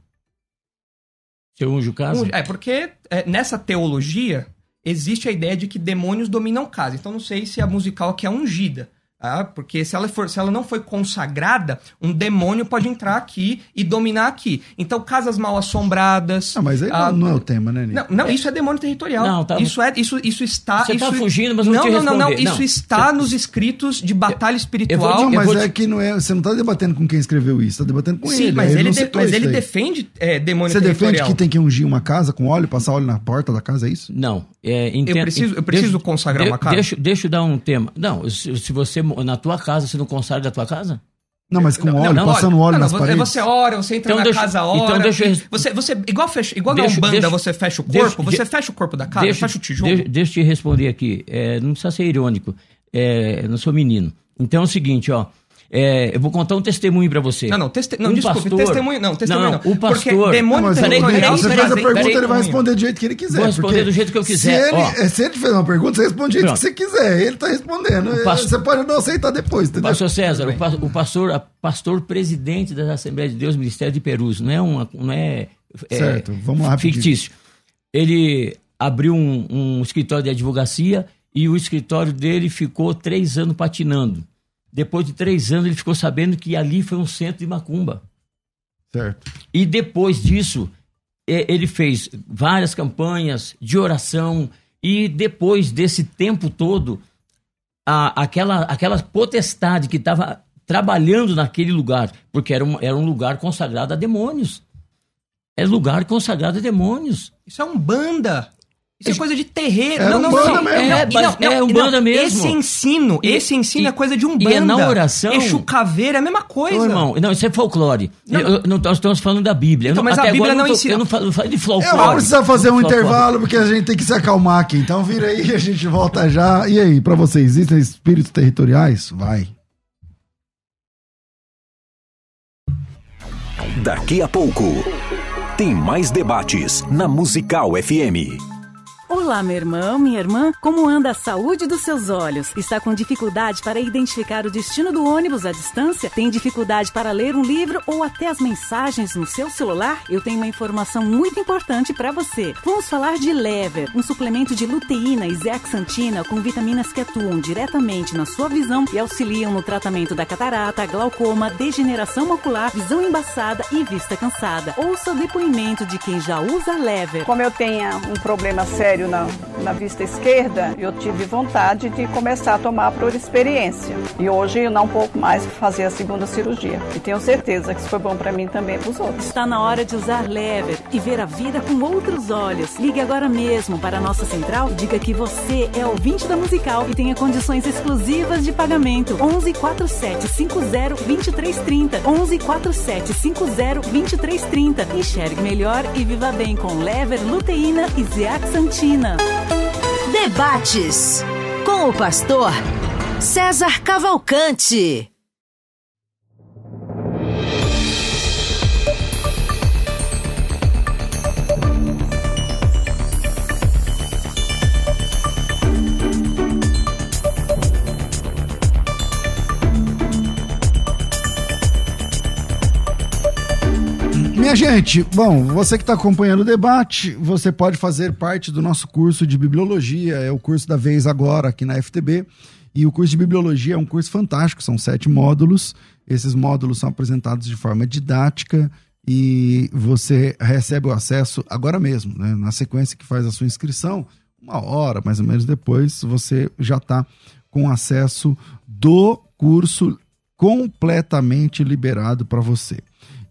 Seu unge o caso? Unge- É, porque é, nessa teologia existe a ideia de que demônios dominam casa. Então não sei se a musical aqui é ungida. Ah, porque se ela, for, se ela não foi consagrada, um demônio pode entrar aqui e dominar aqui. Então, casas mal assombradas. Não, mas aí ah, não, não é o tema, né, Nico? não, não, isso é demônio territorial. Não, tá- isso, é, isso, isso está. Você isso, tá fugindo, mas eu não, te não, não, não. responder. Isso Não, está você- nos escritos de batalha espiritual. Não, eu mas vou é que não é. Você não tá debatendo com quem escreveu isso, tá debatendo com Sim, ele. mas Aí ele, não de- mas ele defende é, demônio Você defende territorial. que tem que ungir uma casa com óleo, passar óleo na porta da casa, é isso? Não. É, entenda- Eu preciso- eu preciso deixa- consagrar de- uma casa? Deixa, deixa eu dar um tema. Não, se, se você, na tua casa, você não consagra da tua casa? Não, mas com Não, óleo, não, passando óleo não, nas não, paredes. Você ora, você entra Então na deixa- casa, ora. então deixa eu- Você, você, igual fecha, igual Deixa- na Umbanda, deixa- você fecha o deixa- corpo, você de- fecha o corpo da casa, fecha o tijolo. Deixa, deixa eu te responder aqui. É, não precisa ser irônico. É, eu não sou menino. Então é o seguinte, ó. É, eu vou contar um testemunho pra você. Não, não, teste, não Um desculpe, pastor- testemunho, não, testemunho não. Não, o pastor- Porque demônio Não, peraí, territorial peraí, você se fez a pergunta, peraí, ele vai responder do jeito que ele quiser. Vou responder do jeito que eu Se quiser, ele, ó. é, se ele fizer uma pergunta, você responde do jeito Pronto. que você quiser. Ele tá respondendo. Pastor- Você pode não aceitar depois, entendeu? Pastor César, o, pa- o pastor, pastor presidente da Assembleia de Deus, Ministério de Perus, não é uma, não é, é Certo, vamos lá fictício. Ele abriu um, um escritório de advocacia e o escritório dele ficou três anos patinando. Depois de três anos, ele ficou sabendo que ali foi um centro de macumba. Certo. E depois disso, ele fez várias campanhas de oração. E depois desse tempo todo, a- aquela, aquela potestade que estava trabalhando naquele lugar, porque era um, era um lugar consagrado a demônios. É lugar consagrado a demônios. Isso é Umbanda. Isso é coisa de terreiro. Era não, não, Umbanda não. mesmo. Não, É, e mas é Umbanda mesmo. Esse ensino, E- esse ensino e- é coisa de um e é na oração- Exu caveira é a mesma coisa. Ô, irmão, não, isso é folclore. Não. Eu- eu- não, nós estamos falando da Bíblia. Eu Então, não- mas a Bíblia agora eu não tô- ensina. Eu não falo, falo de folclore. Eu vou precisar fazer um Folclore. intervalo porque a gente tem que se acalmar aqui. Então vira aí e a gente volta já. E aí, pra vocês, existem espíritos territoriais? Vai. Daqui a pouco, tem mais debates na Musical FM. Olá, meu irmão, minha irmã. Como anda a saúde dos seus olhos? Está com dificuldade para identificar o destino do ônibus à distância? Tem dificuldade para ler um livro ou até as mensagens no seu celular? Eu tenho uma informação muito importante para você. Vamos falar de Lever, um suplemento de luteína e zeaxantina com vitaminas que atuam diretamente na sua visão e auxiliam no tratamento da catarata, glaucoma, degeneração ocular, visão embaçada e vista cansada. Ouça o depoimento de quem já usa Lever. Como eu tenho um problema sério na, na vista esquerda, eu tive vontade de começar a tomar por experiência. E hoje eu não pouco mais fazer a segunda cirurgia. E tenho certeza que isso foi bom para mim também para os outros. Está na hora de usar Lever e ver a vida com outros olhos. Ligue agora mesmo para a nossa central diga que você é ouvinte da Musical e tenha condições exclusivas de pagamento. 11 47 50 2330. 11 47 50 2330. Enxergue melhor e viva bem com Lever, luteína e zeaxantina. Debates com o pastor César Cavalcante. Gente, bom, você que está acompanhando o debate, você pode fazer parte do nosso curso de bibliologia, é o curso da vez agora aqui na FTB. E o curso de bibliologia é um curso fantástico, são sete módulos. Esses módulos são apresentados de forma didática e você recebe o acesso agora mesmo, né? na sequência que faz a sua inscrição, uma hora mais ou menos depois, você já está com acesso do curso completamente liberado para você.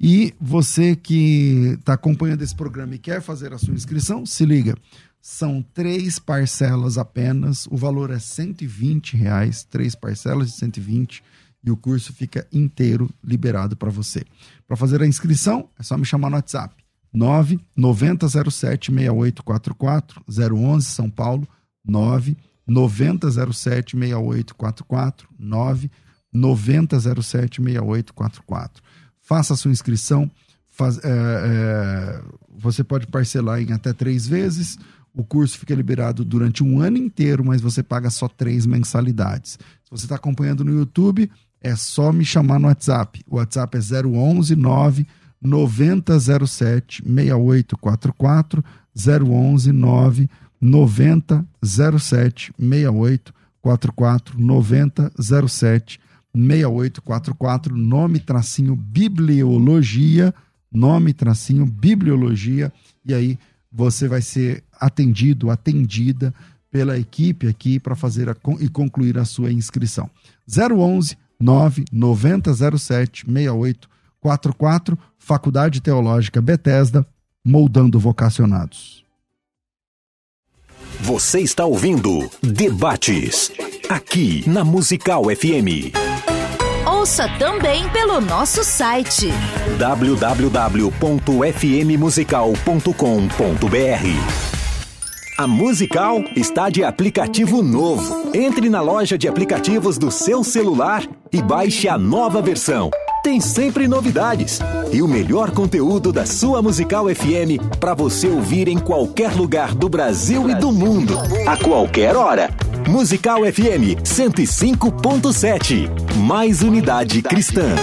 E você que está acompanhando esse programa e quer fazer a sua inscrição, se liga. São três parcelas apenas, o valor é 120 reais, três parcelas de 120 e o curso fica inteiro liberado para você. Para fazer a inscrição, é só me chamar no WhatsApp. 99007 6844 011 São Paulo 99007 6844 99007 6844 faça a sua inscrição. Faz, é, é, você pode parcelar em até três vezes. O curso fica liberado durante um ano inteiro, mas você paga só três mensalidades. Se você está acompanhando no YouTube, é só me chamar no WhatsApp. O WhatsApp é 011 9 9007 6844 011 9 9007 6844 9007 6844, nome tracinho bibliologia, nome tracinho bibliologia, e aí você vai ser atendido, atendida pela equipe aqui para fazer a, e concluir a sua inscrição. 011 99007 6844, Faculdade Teológica Bethesda, moldando vocacionados. Você está ouvindo Debates, aqui na Musical FM. Ouça também pelo nosso site www.fmmusical.com.br. A Musical está de aplicativo novo. Entre na loja de aplicativos do seu celular e baixe a nova versão. Tem sempre novidades e o melhor conteúdo da sua Musical FM para você ouvir em qualquer lugar do Brasil e do mundo, a qualquer hora. Musical FM 105.7. Mais unidade cristã.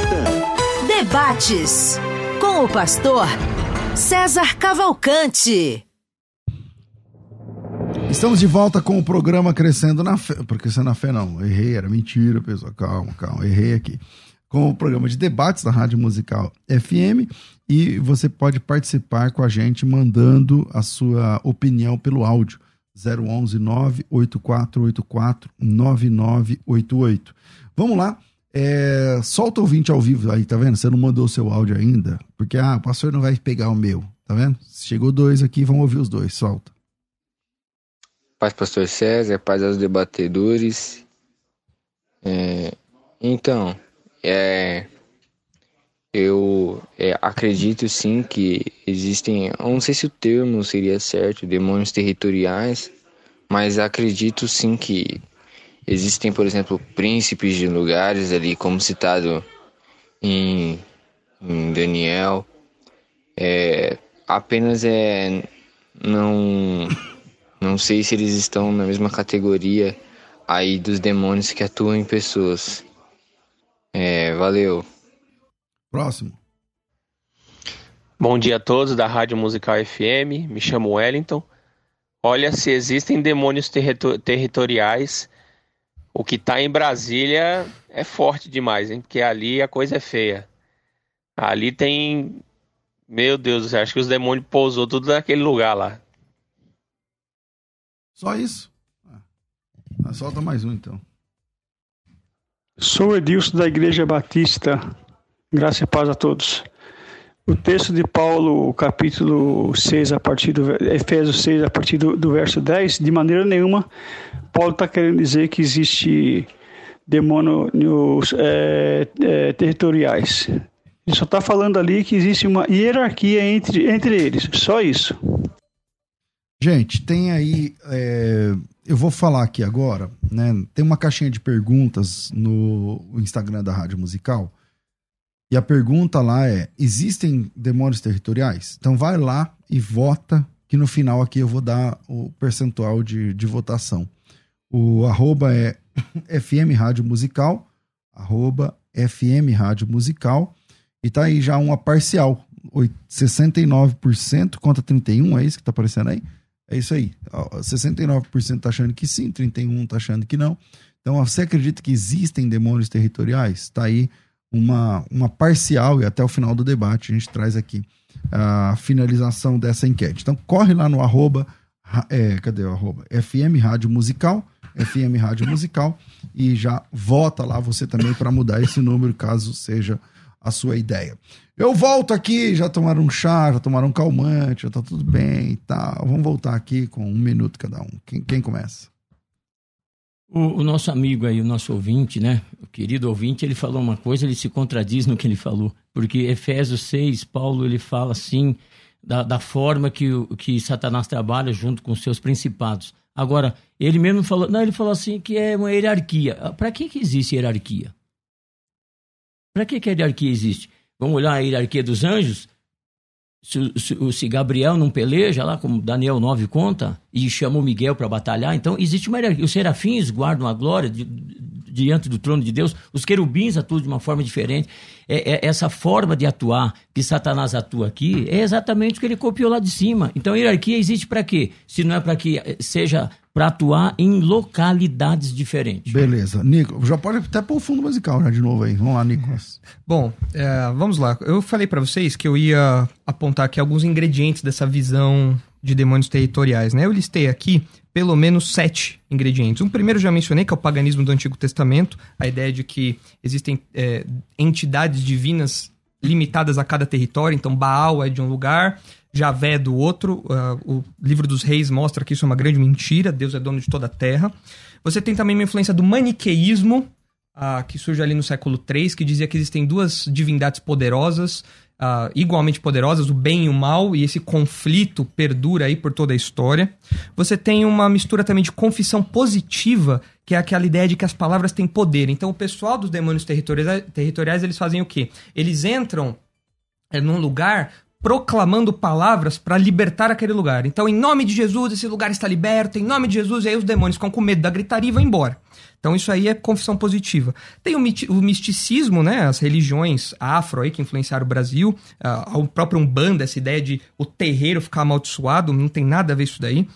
Debates com o pastor César Cavalcante. Estamos de volta com o programa Crescendo na Fé. Crescendo na Fé, não. Errei, era mentira, pessoal. Calma, calma. Errei aqui. Com o programa de debates da Rádio Musical FM. E você pode participar com a gente mandando a sua opinião pelo áudio. 011 98484 9988. Vamos lá. É, solta o ouvinte ao vivo aí, tá vendo? Você não mandou o seu áudio ainda, porque ah, o pastor não vai pegar o meu, tá vendo? Chegou dois aqui, vamos ouvir os dois. Solta. Paz, pastor César, paz aos debatedores. É, então, é, eu é, acredito sim que existem, não sei se o termo seria certo, demônios territoriais, mas acredito sim que existem, por exemplo, príncipes de lugares ali, como citado em, em Daniel. É, apenas é não não sei se eles estão na mesma categoria aí dos demônios que atuam em pessoas. É, valeu. Próximo. Bom dia a todos da Rádio Musical FM. Me chamo Wellington. Olha, se existem demônios territoriais, o que está em Brasília é forte demais, hein? Porque ali a coisa é feia. Ali tem. Meu Deus, acho que os demônios pousou tudo naquele lugar lá. Só isso? Ah, solta mais um então. Sou Edilson da Igreja Batista. Graça e paz a todos. O texto de Paulo, capítulo 6, a partir do Efésios 6, a partir do, do verso 10, de maneira nenhuma, Paulo está querendo dizer que existe demônios é, é, territoriais. Ele só está falando ali que existe uma hierarquia entre, entre eles. Só isso. Gente, tem aí. É, eu vou falar aqui agora, né? Tem uma caixinha de perguntas no Instagram da Rádio Musical. E a pergunta lá é: existem demônios territoriais? Então vai lá e vota, que no final aqui eu vou dar o percentual de, de votação. O arroba é [LAUGHS] FM Rádio Musical, arroba FM Rádio Musical, e tá aí já uma parcial, 69% contra 31%, é isso que tá aparecendo aí? É isso aí. 69% tá achando que sim, 31% tá achando que não. Então, você acredita que existem demônios territoriais? Está aí uma, uma parcial e até o final do debate a gente traz aqui a finalização dessa enquete. Então, corre lá no arroba, é, cadê o arroba? FM Rádio Musical, FM Rádio Musical, e já vota lá você também para mudar esse número, caso seja a sua ideia. Eu volto aqui, já tomaram um chá, já tomaram um calmante, já tá tudo bem e tal. Vamos voltar aqui com um minuto cada um. Quem, quem começa? O, o, nosso amigo aí, o nosso ouvinte, né? O querido ouvinte, ele falou uma coisa, ele se contradiz no que ele falou. Porque Efésios 6, Paulo, ele fala assim, da, da forma que, que Satanás trabalha junto com seus principados. Agora, ele mesmo falou, não, ele falou assim que é uma hierarquia. Para que, que existe hierarquia? Para que, que a hierarquia existe? Vamos olhar a hierarquia dos anjos? Se, se, se, Gabriel não peleja lá, como Daniel 9 conta, e chamou Miguel para batalhar, então existe uma hierarquia. Os serafins guardam a glória de, diante do trono de Deus, os querubins atuam de uma forma diferente. É, é, essa forma de atuar que Satanás atua aqui é exatamente o que ele copiou lá de cima. Então hierarquia existe para quê? Se não é para que seja para atuar em localidades diferentes. Beleza. Nico, já pode até pôr o fundo musical já de novo aí. Vamos lá, Nicolas. Bom, é, vamos lá. Eu falei para vocês que eu ia apontar aqui alguns ingredientes dessa visão de demônios territoriais, né? Eu listei aqui pelo menos sete ingredientes. Um primeiro já mencionei, que é o paganismo do Antigo Testamento, a ideia de que existem é, entidades divinas limitadas a cada território, então Baal é de um lugar, Javé do outro. Uh, o livro dos reis mostra que isso é uma grande mentira, Deus é dono de toda a terra. Você tem também uma influência do maniqueísmo, uh, que surge ali no século III, que dizia que existem duas divindades poderosas, uh, igualmente poderosas, o bem e o mal, e esse conflito perdura aí por toda a história. Você tem uma mistura também de confissão positiva, que é aquela ideia de que as palavras têm poder. Então, o pessoal dos demônios territoriais, territoriais eles fazem o quê? Eles entram é, num lugar proclamando palavras para libertar aquele lugar. Então, em nome de Jesus, esse lugar está liberto, em nome de Jesus, e aí os demônios ficam com medo da gritaria e vão embora. Então, isso aí é confissão positiva. Tem o, o misticismo, né? As religiões afro aí que influenciaram o Brasil, uh, o próprio Umbanda, essa ideia de o terreiro ficar amaldiçoado, não tem nada a ver isso daí.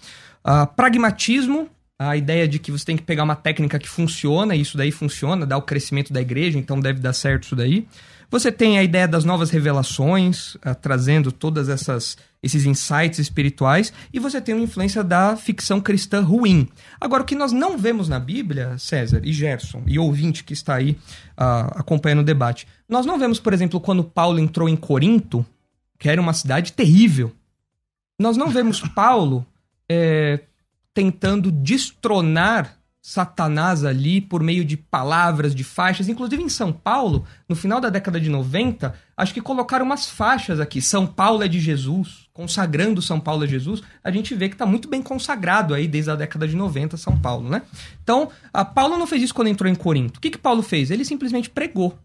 Uh, pragmatismo, a ideia de que você tem que pegar uma técnica que funciona, e isso daí funciona, dá o crescimento da igreja, então deve dar certo isso daí. Você tem a ideia das novas revelações, uh, trazendo todas essas esses insights espirituais, e você tem uma influência da ficção cristã ruim. Agora, o que nós não vemos na Bíblia, César e Gerson, e ouvinte que está aí uh, acompanhando o debate, nós não vemos, por exemplo, quando Paulo entrou em Corinto, que era uma cidade terrível. Nós não vemos Paulo é, tentando destronar Satanás ali por meio de palavras, de faixas. Inclusive em São Paulo, no final da década de 90, acho que colocaram umas faixas aqui. São Paulo é de Jesus, consagrando São Paulo a Jesus. A gente vê que está muito bem consagrado aí desde a década de 90, São Paulo, né? Então, Paulo não fez isso quando entrou em Corinto. O que, que Paulo fez? Ele simplesmente pregou.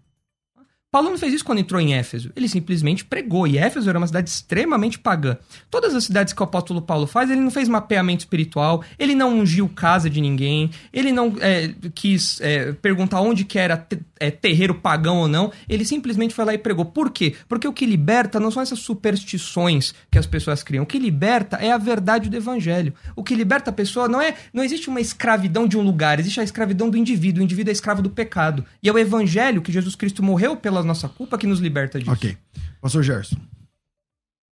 Paulo não fez isso quando entrou em Éfeso. Ele simplesmente pregou. E Éfeso era uma cidade extremamente pagã. Todas as cidades que o apóstolo Paulo faz, ele não fez mapeamento espiritual, ele não ungiu casa de ninguém, ele não é, quis é, perguntar onde que era é, terreiro pagão ou não. Ele simplesmente foi lá e pregou. Por quê? Porque o que liberta não são essas superstições que as pessoas criam. O que liberta é a verdade do evangelho. O que liberta a pessoa não é. Não existe uma escravidão de um lugar, existe a escravidão do indivíduo. O indivíduo é escravo do pecado. E é o evangelho que Jesus Cristo morreu pela nossa culpa que nos liberta disso. Ok. Pastor Gerson.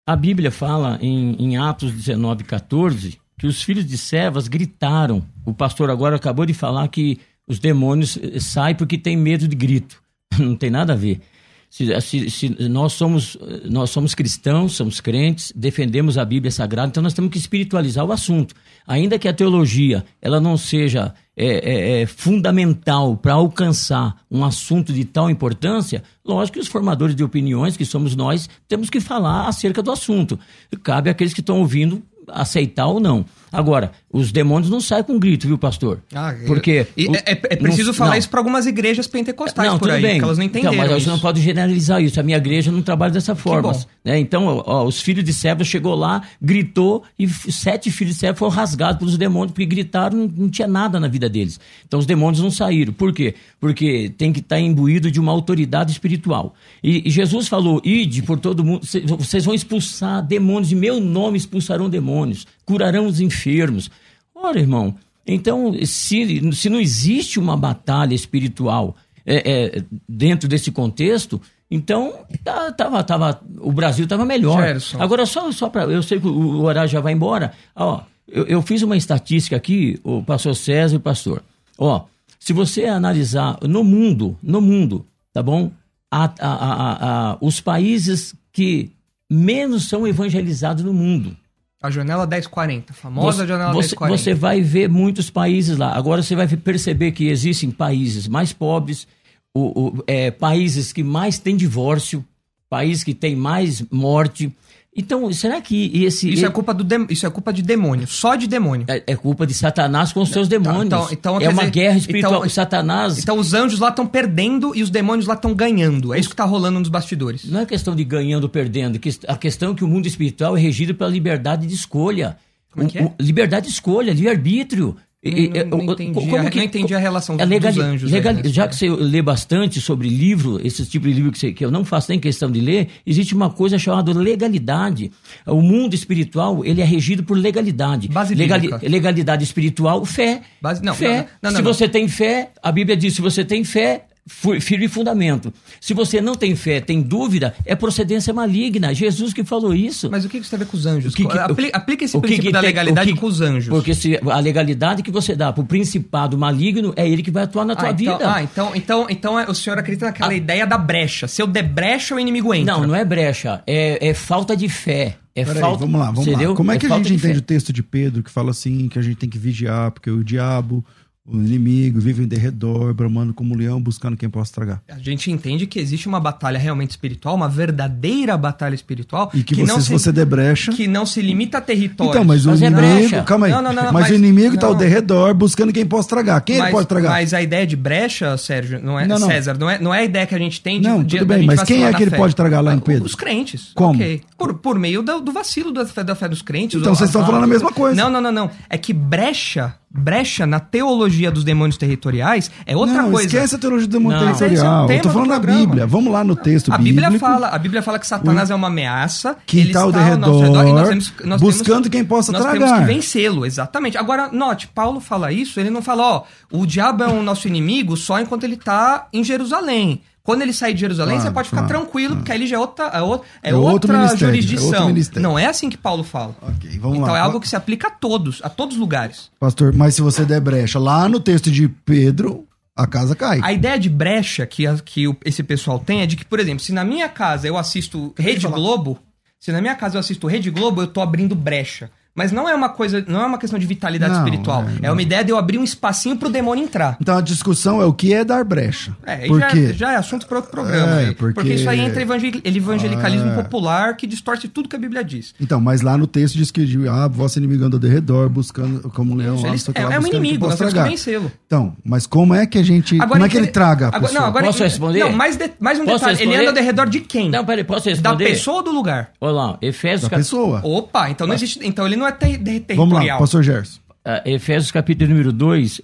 A Bíblia fala em, em Atos 19, 14, que os filhos de servas gritaram. O pastor agora acabou de falar que os demônios eh, saem porque tem medo de grito. [LAUGHS] Não tem nada a ver. Se, se, se, nós, somos, nós somos cristãos, somos crentes, defendemos a Bíblia Sagrada, então nós temos que espiritualizar o assunto. Ainda que a teologia ela não seja é, é, é fundamental para alcançar um assunto de tal importância, lógico que os formadores de opiniões, que somos nós, temos que falar acerca do assunto. Cabe àqueles que estão ouvindo aceitar ou não. Agora, os demônios não saem com grito, viu, pastor? Ah, Porque. E é, é- é preciso não- falar não. isso para algumas igrejas pentecostais Não, por aí, bem. que elas não Então, entenderam mas isso. você não pode generalizar isso. A minha igreja não trabalha dessa forma. Né? Então, ó, os filhos de servo chegou lá, gritou, e sete filhos de servo foram rasgados pelos demônios, porque gritaram, não, não tinha nada na vida deles. Então, os demônios não saíram. Por quê? Porque tem que estar imbuído de uma autoridade espiritual. E, e Jesus falou: ide por todo mundo, cê- vocês vão expulsar demônios, em meu nome expulsarão demônios, curarão os enfermos. Ora, irmão, então, se, se não existe uma batalha espiritual é, é, dentro desse contexto, então tá- tava, tava, o Brasil estava melhor. Gerson. Agora, só, só para. Eu sei que o, horário já vai embora. Ó, eu, eu fiz uma estatística aqui, o pastor César e o pastor. Ó, se você analisar no mundo, no mundo, tá bom? A- a- a- os países que menos são evangelizados no mundo. A janela 1040, a famosa Você- janela você, 1040. você vai ver muitos países lá. Agora você vai perceber que existem países mais pobres, o, o- é, países que mais têm divórcio, países que têm mais morte. Então, será que esse. Isso é culpa do dem- isso é culpa de demônio, só de demônio. é, é culpa de Satanás com os seus demônios. Então- então, é uma dizer, guerra espiritual. então- Satanás. Então os anjos lá estão perdendo e os demônios lá estão ganhando. É isso que tá rolando nos bastidores. Não é questão de ganhando ou perdendo. A questão é que o mundo espiritual é regido pela liberdade de escolha. Como é que é? O- liberdade de escolha, livre-arbítrio. E- Não- não entendi como que- não entendi a relação é dos legali- anjos aí legali- nessa já que você lê bastante sobre livro, esse tipo de livro que, você- que eu não faço nem questão de ler, existe uma coisa chamada legalidade. O mundo espiritual ele é regido por legalidade. Bíblica. legalidade espiritual, fé. Base- não, fé. não, não, não, se você tem fé, a Bíblia diz: se você tem fé, firme fundamento. Se você não tem fé, tem dúvida, é procedência maligna. Jesus que falou isso. Mas o que isso tem a ver com os anjos? O que que- Apli- aplica esse o que princípio que da legalidade o que- com os anjos. Porque se a legalidade que você dá pro principado maligno é ele que vai atuar na tua ah, então, vida. ah, então, então, então é- o senhor acredita naquela ideia da brecha. Se eu der brecha, o inimigo entra. Não, não é brecha, é, é falta de fé. É Peraí, falta, vamos lá, vamos lá. Como é que a gente de fé. entende o texto de Pedro que fala assim, que a gente tem que vigiar, porque o diabo, o inimigo, vive em derredor, bramando como um leão, buscando quem possa tragar. A gente entende que existe uma batalha realmente espiritual, uma verdadeira batalha espiritual. E que, você, não se você der brecha... que não se limita a territórios. Então, mas, Mas o é inimigo... brecha. Calma aí. Não, não, não, mas, mas- o inimigo tá ao derredor, buscando quem possa tragar. Quem ele mas, pode tragar? mas a ideia de brecha, Sérgio, não é Não, não. César, não é, não é a ideia que a gente tem de Não, de- tudo bem, mas quem é que ele fé. pode tragar lá em Ah, Pedro? Os crentes. Como? ok. Por, por meio do, do vacilo da fé, da fé dos crentes. Então, vocês estão falando a mesma coisa. Não, não, não, não. É que brecha, brecha na teologia dos demônios territoriais é outra não, coisa. esquece a teologia do mundo Não. Esse é o territorial. tema Eu tô do falando da. Bíblia. Vamos lá no texto A bíblico. Bíblia fala, a Bíblia fala que Satanás é uma ameaça, Que ele tá ao está nosso redor, e nós temos- nós buscando temos- quem possa nós tragar. temos que vencê-lo, exatamente. Agora, note, Paulo fala isso, ele não fala, ó, o diabo é o nosso inimigo só enquanto ele tá em Jerusalém. Quando ele sair de Jerusalém, Claro, você pode ficar claro, tranquilo, porque ali já é outra, é outra, é É outra é jurisdição. ministério. Não é assim que Paulo fala. Ok, vamos então lá. é algo que se aplica a todos, a todos os lugares. Pastor, mas se você der brecha lá no texto de Pedro, a casa cai. A ideia de brecha que, a- que o- esse pessoal tem é de que, por exemplo, se na minha casa eu assisto Rede Globo, se na minha casa eu assisto Rede Globo, eu tô abrindo brecha. Mas não é uma coisa, não é uma questão de vitalidade Não, espiritual. é, É, uma ideia de eu abrir um espacinho pro demônio entrar. Então a discussão é o que é dar brecha. É, aí Por já, quê? já é assunto para outro programa. É, porque- porque... isso aí entra evangel- evangelicalismo Ah. popular que distorce tudo que a Bíblia diz. Então, mas lá no texto diz que o diabo, vosso inimigo anda ao redor, buscando como um leão. Isso, lá, ele- é, lá, é um inimigo, nós temos que vencê-lo. Então, mas como é que a gente. como é que ele traga a Agora, pessoa? não, agora, Posso responder? Não, mais, de- mais um Posso detalhe. Ele responder? anda ao redor de quem? Não, peraí, posso da responder? pessoa ou do lugar? Olha lá, Efésios, da pessoa. Opa, então não existe. Então ele não é ter, ter- Vamos lá, territorial. pastor Gerson. ah, Efésios capítulo número 2,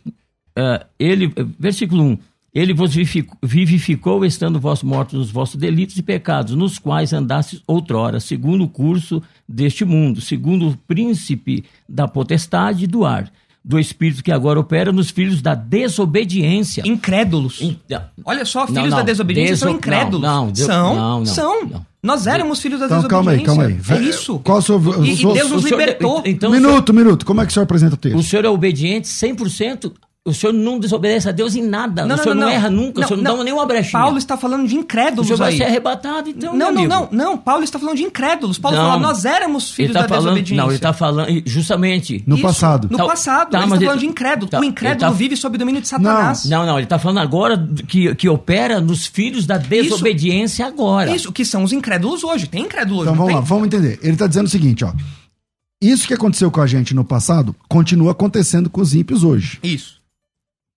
ah, ele, versículo 1. Ele vos vivificou, vivificou, estando vós mortos nos vossos delitos e pecados, nos quais andastes outrora, segundo o curso deste mundo, segundo o príncipe da potestade do ar, do espírito que agora opera nos filhos da desobediência. Incrédulos. Então, Olha só, Não, filhos não, da desobediência são deso- incrédulos. não, não, de- são, não, não, são. não. Nós éramos filhos da Então, calma aí, desobediência. calma aí. É isso. Qual o seu. o E, e Deus nos o senhor- libertou. então, o senhor- minuto, minuto. Como é que o senhor apresenta o texto? O senhor é obediente 100%. O senhor não desobedece a Deus em nada. o senhor não, erra nunca. o senhor não, dá nenhuma brechinha. Paulo está falando de o incrédulos senhor vai aí. ser arrebatado, então, não, meu não, amigo. não, não. Paulo está falando de incrédulos. Paulo Não. fala, nós éramos filhos tá da falando, desobediência. não, ele está falando justamente. No Isso, passado. No Tá- passado. tá, ele está ele- falando de incrédulo. tá, o ele incrédulo tá- vive sob o domínio de Satanás. Não, não, ele está falando agora que, que opera nos filhos da desobediência agora. Isso, que são os incrédulos hoje. Tem incrédulo hoje, Então não vamos lá, tem? vamos entender. Ele está dizendo o seguinte, ó. Isso que aconteceu com a gente no passado continua acontecendo com os ímpios hoje. Isso.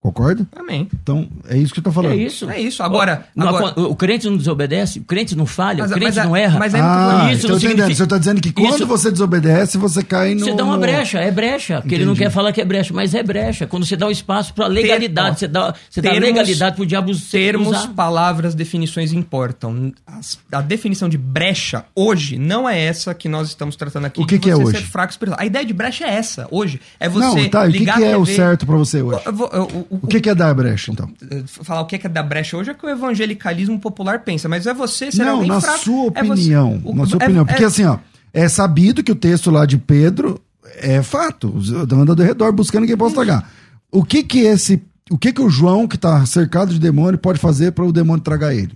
Concorda? Amém. Então, é isso que eu tô falando. É isso. É isso. Agora, Não, agora o, o crente não desobedece, o crente não falha, Mas- o crente mas não erra. mas é- Ah, Isso então não eu entendendo. significa- Você está dizendo que quando Isso- você desobedece, você cai no... Você dá uma brecha, é brecha. Porque ele não quer falar que é brecha, mas é brecha. Quando você dá um espaço para legalidade, ó, você dá, você dá termos- legalidade pro diabo termos, usar. palavras, definições importam. As- a definição de brecha hoje não é essa que nós estamos tratando aqui. O que de que é hoje? ser fraco espiritual. A ideia de brecha é essa. Hoje é você Não, tá. E o que, ligar que a é o certo pra você hoje? Eu vou- eu- o- O que, que é dar brecha, então? falar o que é da brecha hoje é que o evangelicalismo popular pensa, mas é você ser Não, alguém na fraco. sua É você- opinião. o- na sua é- opinião. Porque é- assim, ó, é sabido que o texto lá de Pedro é fato. Anda ao redor buscando quem possa tragar. O que que esse. O que que o João, que tá cercado de demônio, pode fazer para o demônio tragar ele?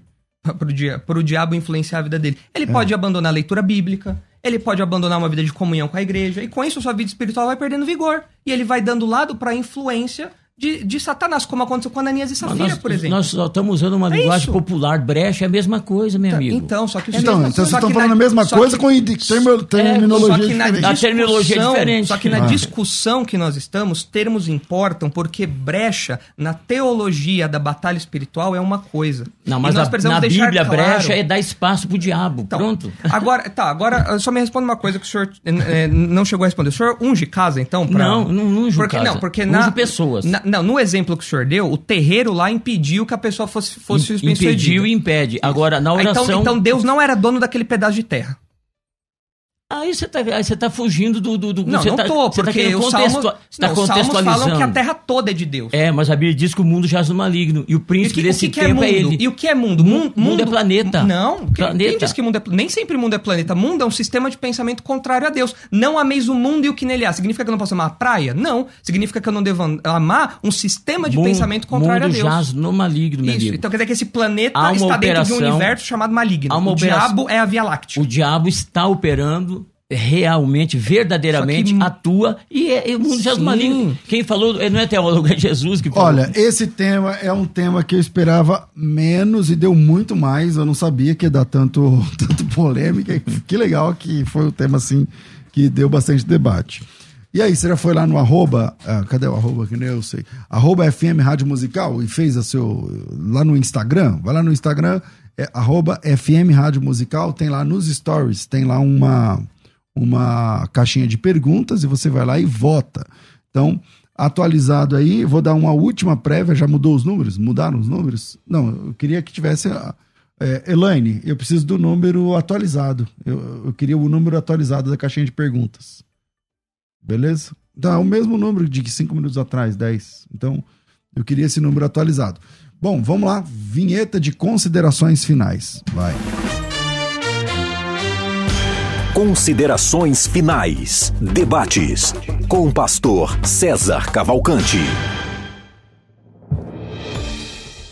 pro, dia, pro diabo influenciar a vida dele. Ele É. pode abandonar a leitura bíblica, ele pode abandonar uma vida de comunhão com a igreja, e com isso sua vida espiritual vai perdendo vigor. E ele vai dando lado pra influência de, de Satanás, como aconteceu com Ananias e Safira, nós, por exemplo. nós só estamos usando uma É linguagem isso. popular. Brecha é a mesma coisa, meu Tá, amigo. Então, só que... Então, só então vocês estão na- falando a mesma coisa que- com termo- terminologia só que na diferente. A terminologia é discussão- diferente. Só que na Ah. discussão que nós estamos, termos importam porque brecha na teologia da batalha espiritual é uma coisa. Não, mas nós na, precisamos na deixar Bíblia, claro- brecha é dar espaço pro diabo. Então, Pronto. Agora, tá, agora só me responda uma coisa que o senhor eh, eh, não chegou a responder. O senhor unge casa, então? Pra... Não, não porque, casa. Não, porque Unjo na, pessoas. na- não, no exemplo que o senhor deu, o terreiro lá impediu que a pessoa fosse, fosse Im- Impediu e impede. Agora, na Ah, oração... Então, então Deus não era dono daquele pedaço de terra. Aí você tá, aí você tá fugindo do... do, do Não, você não tá, tô, você tá porque querendo os salmos, contextua- você tá não, os salmos contextualizando. falam que a terra toda é de Deus. É, mas a Bíblia diz que o mundo jaz no maligno. E o E o príncipe que, o desse que que é tempo mundo? é ele. E o que é mundo? Mundo, mundo é planeta. Não, quem- Planeta. quem diz que mundo é? Nem sempre mundo é planeta. Mundo é um sistema de pensamento contrário a Deus. Não ameis o mundo e o que nele há. Significa que eu não posso amar a praia? Não. Significa que eu não devo am- amar um sistema de Mundo- pensamento contrário mundo a Deus. jaz no maligno, meu Isso. amigo. Então quer dizer que esse planeta está dentro de um operação- universo chamado maligno. o operação- diabo é a Via Láctea. O diabo está operando realmente, verdadeiramente, que- atua e, é, e o mundo no Sim. maligno. Quem falou, não é teólogo, é Jesus que falou. Olha, esse tema é um tema que eu esperava menos e deu muito mais. Eu não sabia que ia dar tanto, [LAUGHS] tanto polêmica. Que legal que foi um tema assim que deu bastante debate. E aí, você já foi lá no arroba, ah, cadê o arroba que nem eu sei? Arroba FM Rádio Musical e fez a seu, lá no Instagram, vai lá no Instagram, é arroba FM Rádio Musical, tem lá nos stories, tem lá uma, uma caixinha de perguntas e você vai lá e vota. Então, atualizado aí, vou dar uma última prévia, já mudou os números? Mudaram os números? Não, eu queria que tivesse. É, Elaine, eu preciso do número atualizado. Eu, eu queria o número atualizado da caixinha de perguntas. Beleza? É o mesmo número de cinco minutos atrás, 10. Então, eu queria esse número atualizado. Bom, vamos lá. Vinheta de considerações finais. Vai. Considerações finais. Debates. Com o pastor César Cavalcante.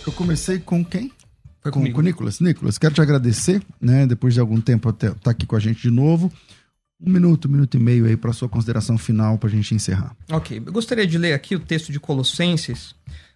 Eu comecei com quem? Foi com, comigo. com o Nicolas. Nicolas, quero te agradecer, né? Depois de algum tempo estar aqui com a gente de novo. Um minuto, um minuto e meio aí para sua consideração final para a gente encerrar. Ok, eu gostaria de ler aqui o texto de Colossenses,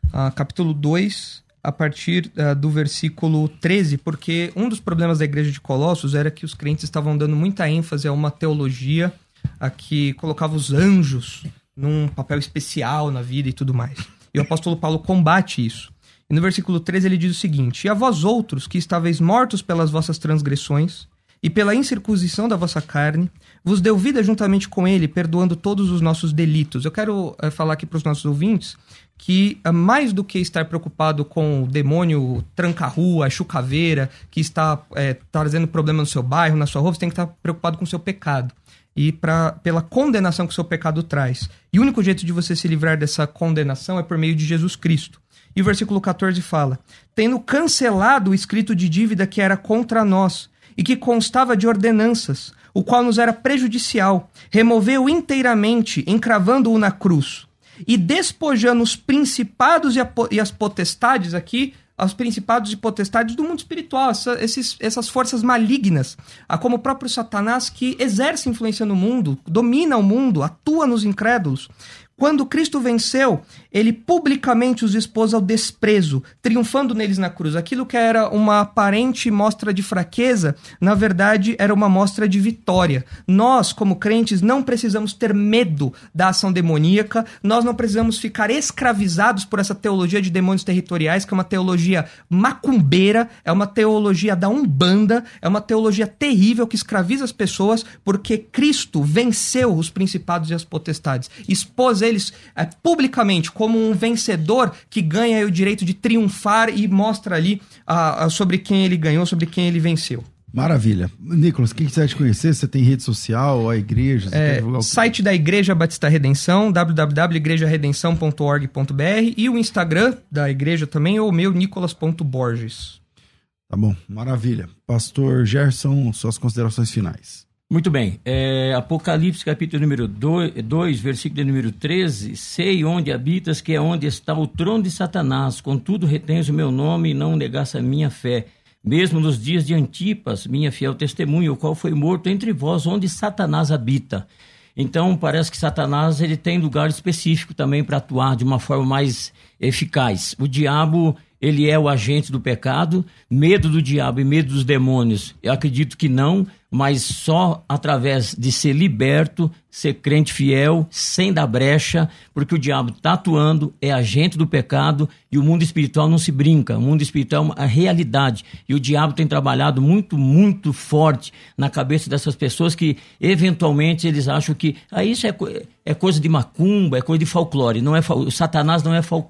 uh, capítulo 2, a partir uh, do versículo 13, porque um dos problemas da igreja de Colossos era que os crentes estavam dando muita ênfase a uma teologia a que colocava os anjos num papel especial na vida e tudo mais. E o apóstolo Paulo combate isso. E no versículo 13 ele diz o seguinte: E a vós outros, que estáveis mortos pelas vossas transgressões e pela incircuncisão da vossa carne, vos deu vida juntamente com ele, perdoando todos os nossos delitos. Eu quero é, falar aqui para os nossos ouvintes que é, mais do que estar preocupado com o demônio tranca-rua, chucaveira, que está é, trazendo problema no seu bairro, na sua rua, você tem que estar preocupado com o seu pecado e pra, pela condenação que o seu pecado traz. E o único jeito de você se livrar dessa condenação é por meio de Jesus Cristo. E o versículo 14 fala: Tendo cancelado o escrito de dívida que era contra nós e que constava de ordenanças, o qual nos era prejudicial, removeu inteiramente, encravando-o na cruz, e despojando os principados e, as potestades aqui, aos principados e potestades do mundo espiritual, essa, esses, essas forças malignas, a como o próprio Satanás que exerce influência no mundo, domina o mundo, atua nos incrédulos. Quando Cristo venceu, ele publicamente os expôs ao desprezo, triunfando neles na cruz. Aquilo que era uma aparente mostra de fraqueza, na verdade era uma mostra de vitória. Nós, como crentes, não precisamos ter medo da ação demoníaca, nós não precisamos ficar escravizados por essa teologia de demônios territoriais, que é uma teologia macumbeira, é uma teologia da Umbanda, é uma teologia terrível que escraviza as pessoas, porque Cristo venceu os principados e as potestades, expôs eles é, publicamente como um vencedor que ganha o direito de triunfar e mostra ali uh, sobre quem ele ganhou, sobre quem ele venceu. Maravilha. Nicolas, quem quiser te conhecer, você tem rede social, a igreja? É, site da Igreja Batista Redenção, www.igrejaredenção.org.br e o Instagram da igreja também, ou o meu, nicolas.borges. Tá bom, maravilha. Pastor Gerson, suas considerações finais. Muito bem. É, Apocalipse, capítulo número 2, versículo número 13. Sei onde habitas, que é onde está o trono de Satanás. Contudo, retens o meu nome e não negasse a minha fé. Mesmo nos dias de Antipas, minha fiel testemunha, o qual foi morto entre vós, onde Satanás habita. Então, parece que Satanás ele tem lugar específico também para atuar de uma forma mais eficaz. O diabo ele é o agente do pecado, medo do diabo e medo dos demônios. Eu acredito que não, mas só através de ser liberto, ser crente fiel, sem dar brecha, porque o diabo está atuando, é agente do pecado e o mundo espiritual não se brinca. O mundo espiritual é uma realidade. E o diabo tem trabalhado muito, muito forte na cabeça dessas pessoas que, eventualmente, eles acham que ah, isso é, é coisa de macumba, é coisa de folclore. Não é, o Satanás não é fol,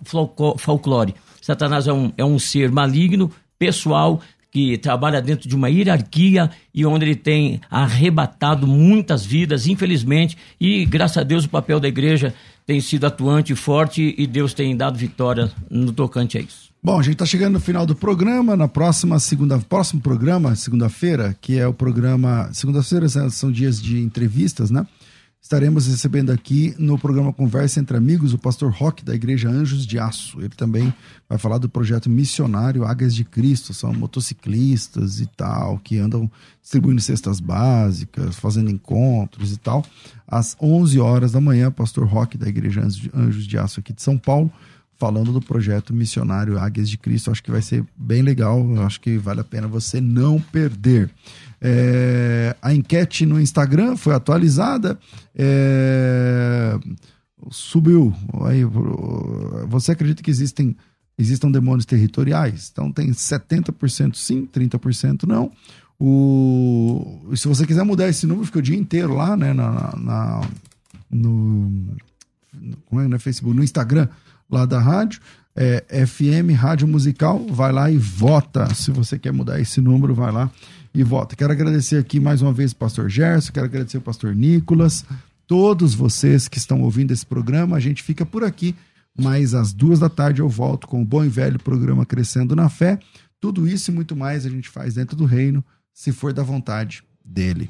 folclore. Satanás é um, é um ser maligno, pessoal, que trabalha dentro de uma hierarquia e onde ele tem arrebatado muitas vidas, infelizmente, e graças a Deus o papel da igreja tem sido atuante forte e Deus tem dado vitória no tocante a isso. Bom, a gente está chegando no final do programa. Na próxima segunda, próximo programa, segunda-feira, que é o programa. Segunda-feira são dias de entrevistas, né? Estaremos recebendo aqui no programa Conversa entre Amigos o pastor Roque da Igreja Anjos de Aço. Ele também vai falar do projeto missionário Águias de Cristo. São motociclistas e tal, que andam distribuindo cestas básicas, fazendo encontros e tal. Às 11 horas da manhã, pastor Roque da Igreja Anjos de Aço aqui de São Paulo falando do projeto missionário Águias de Cristo. Acho que vai ser bem legal, acho que vale a pena você não perder. É, a enquete no Instagram foi atualizada, é, subiu. Aí, você acredita que existem existam demônios territoriais? Então tem 70% sim, 30% não. O, se você quiser mudar esse número, fica o dia inteiro lá, né? Na, na no, como é, no Facebook, no Instagram lá da rádio, é, FM Rádio Musical, vai lá e vota. Se você quer mudar esse número, vai lá e vota. Quero agradecer aqui mais uma vez o pastor Gerson, quero agradecer o pastor Nicolas, todos vocês que estão ouvindo esse programa. A gente fica por aqui, mas às duas da tarde eu volto com o bom e velho programa Crescendo na Fé. Tudo isso e muito mais a gente faz dentro do reino, se for da vontade dele.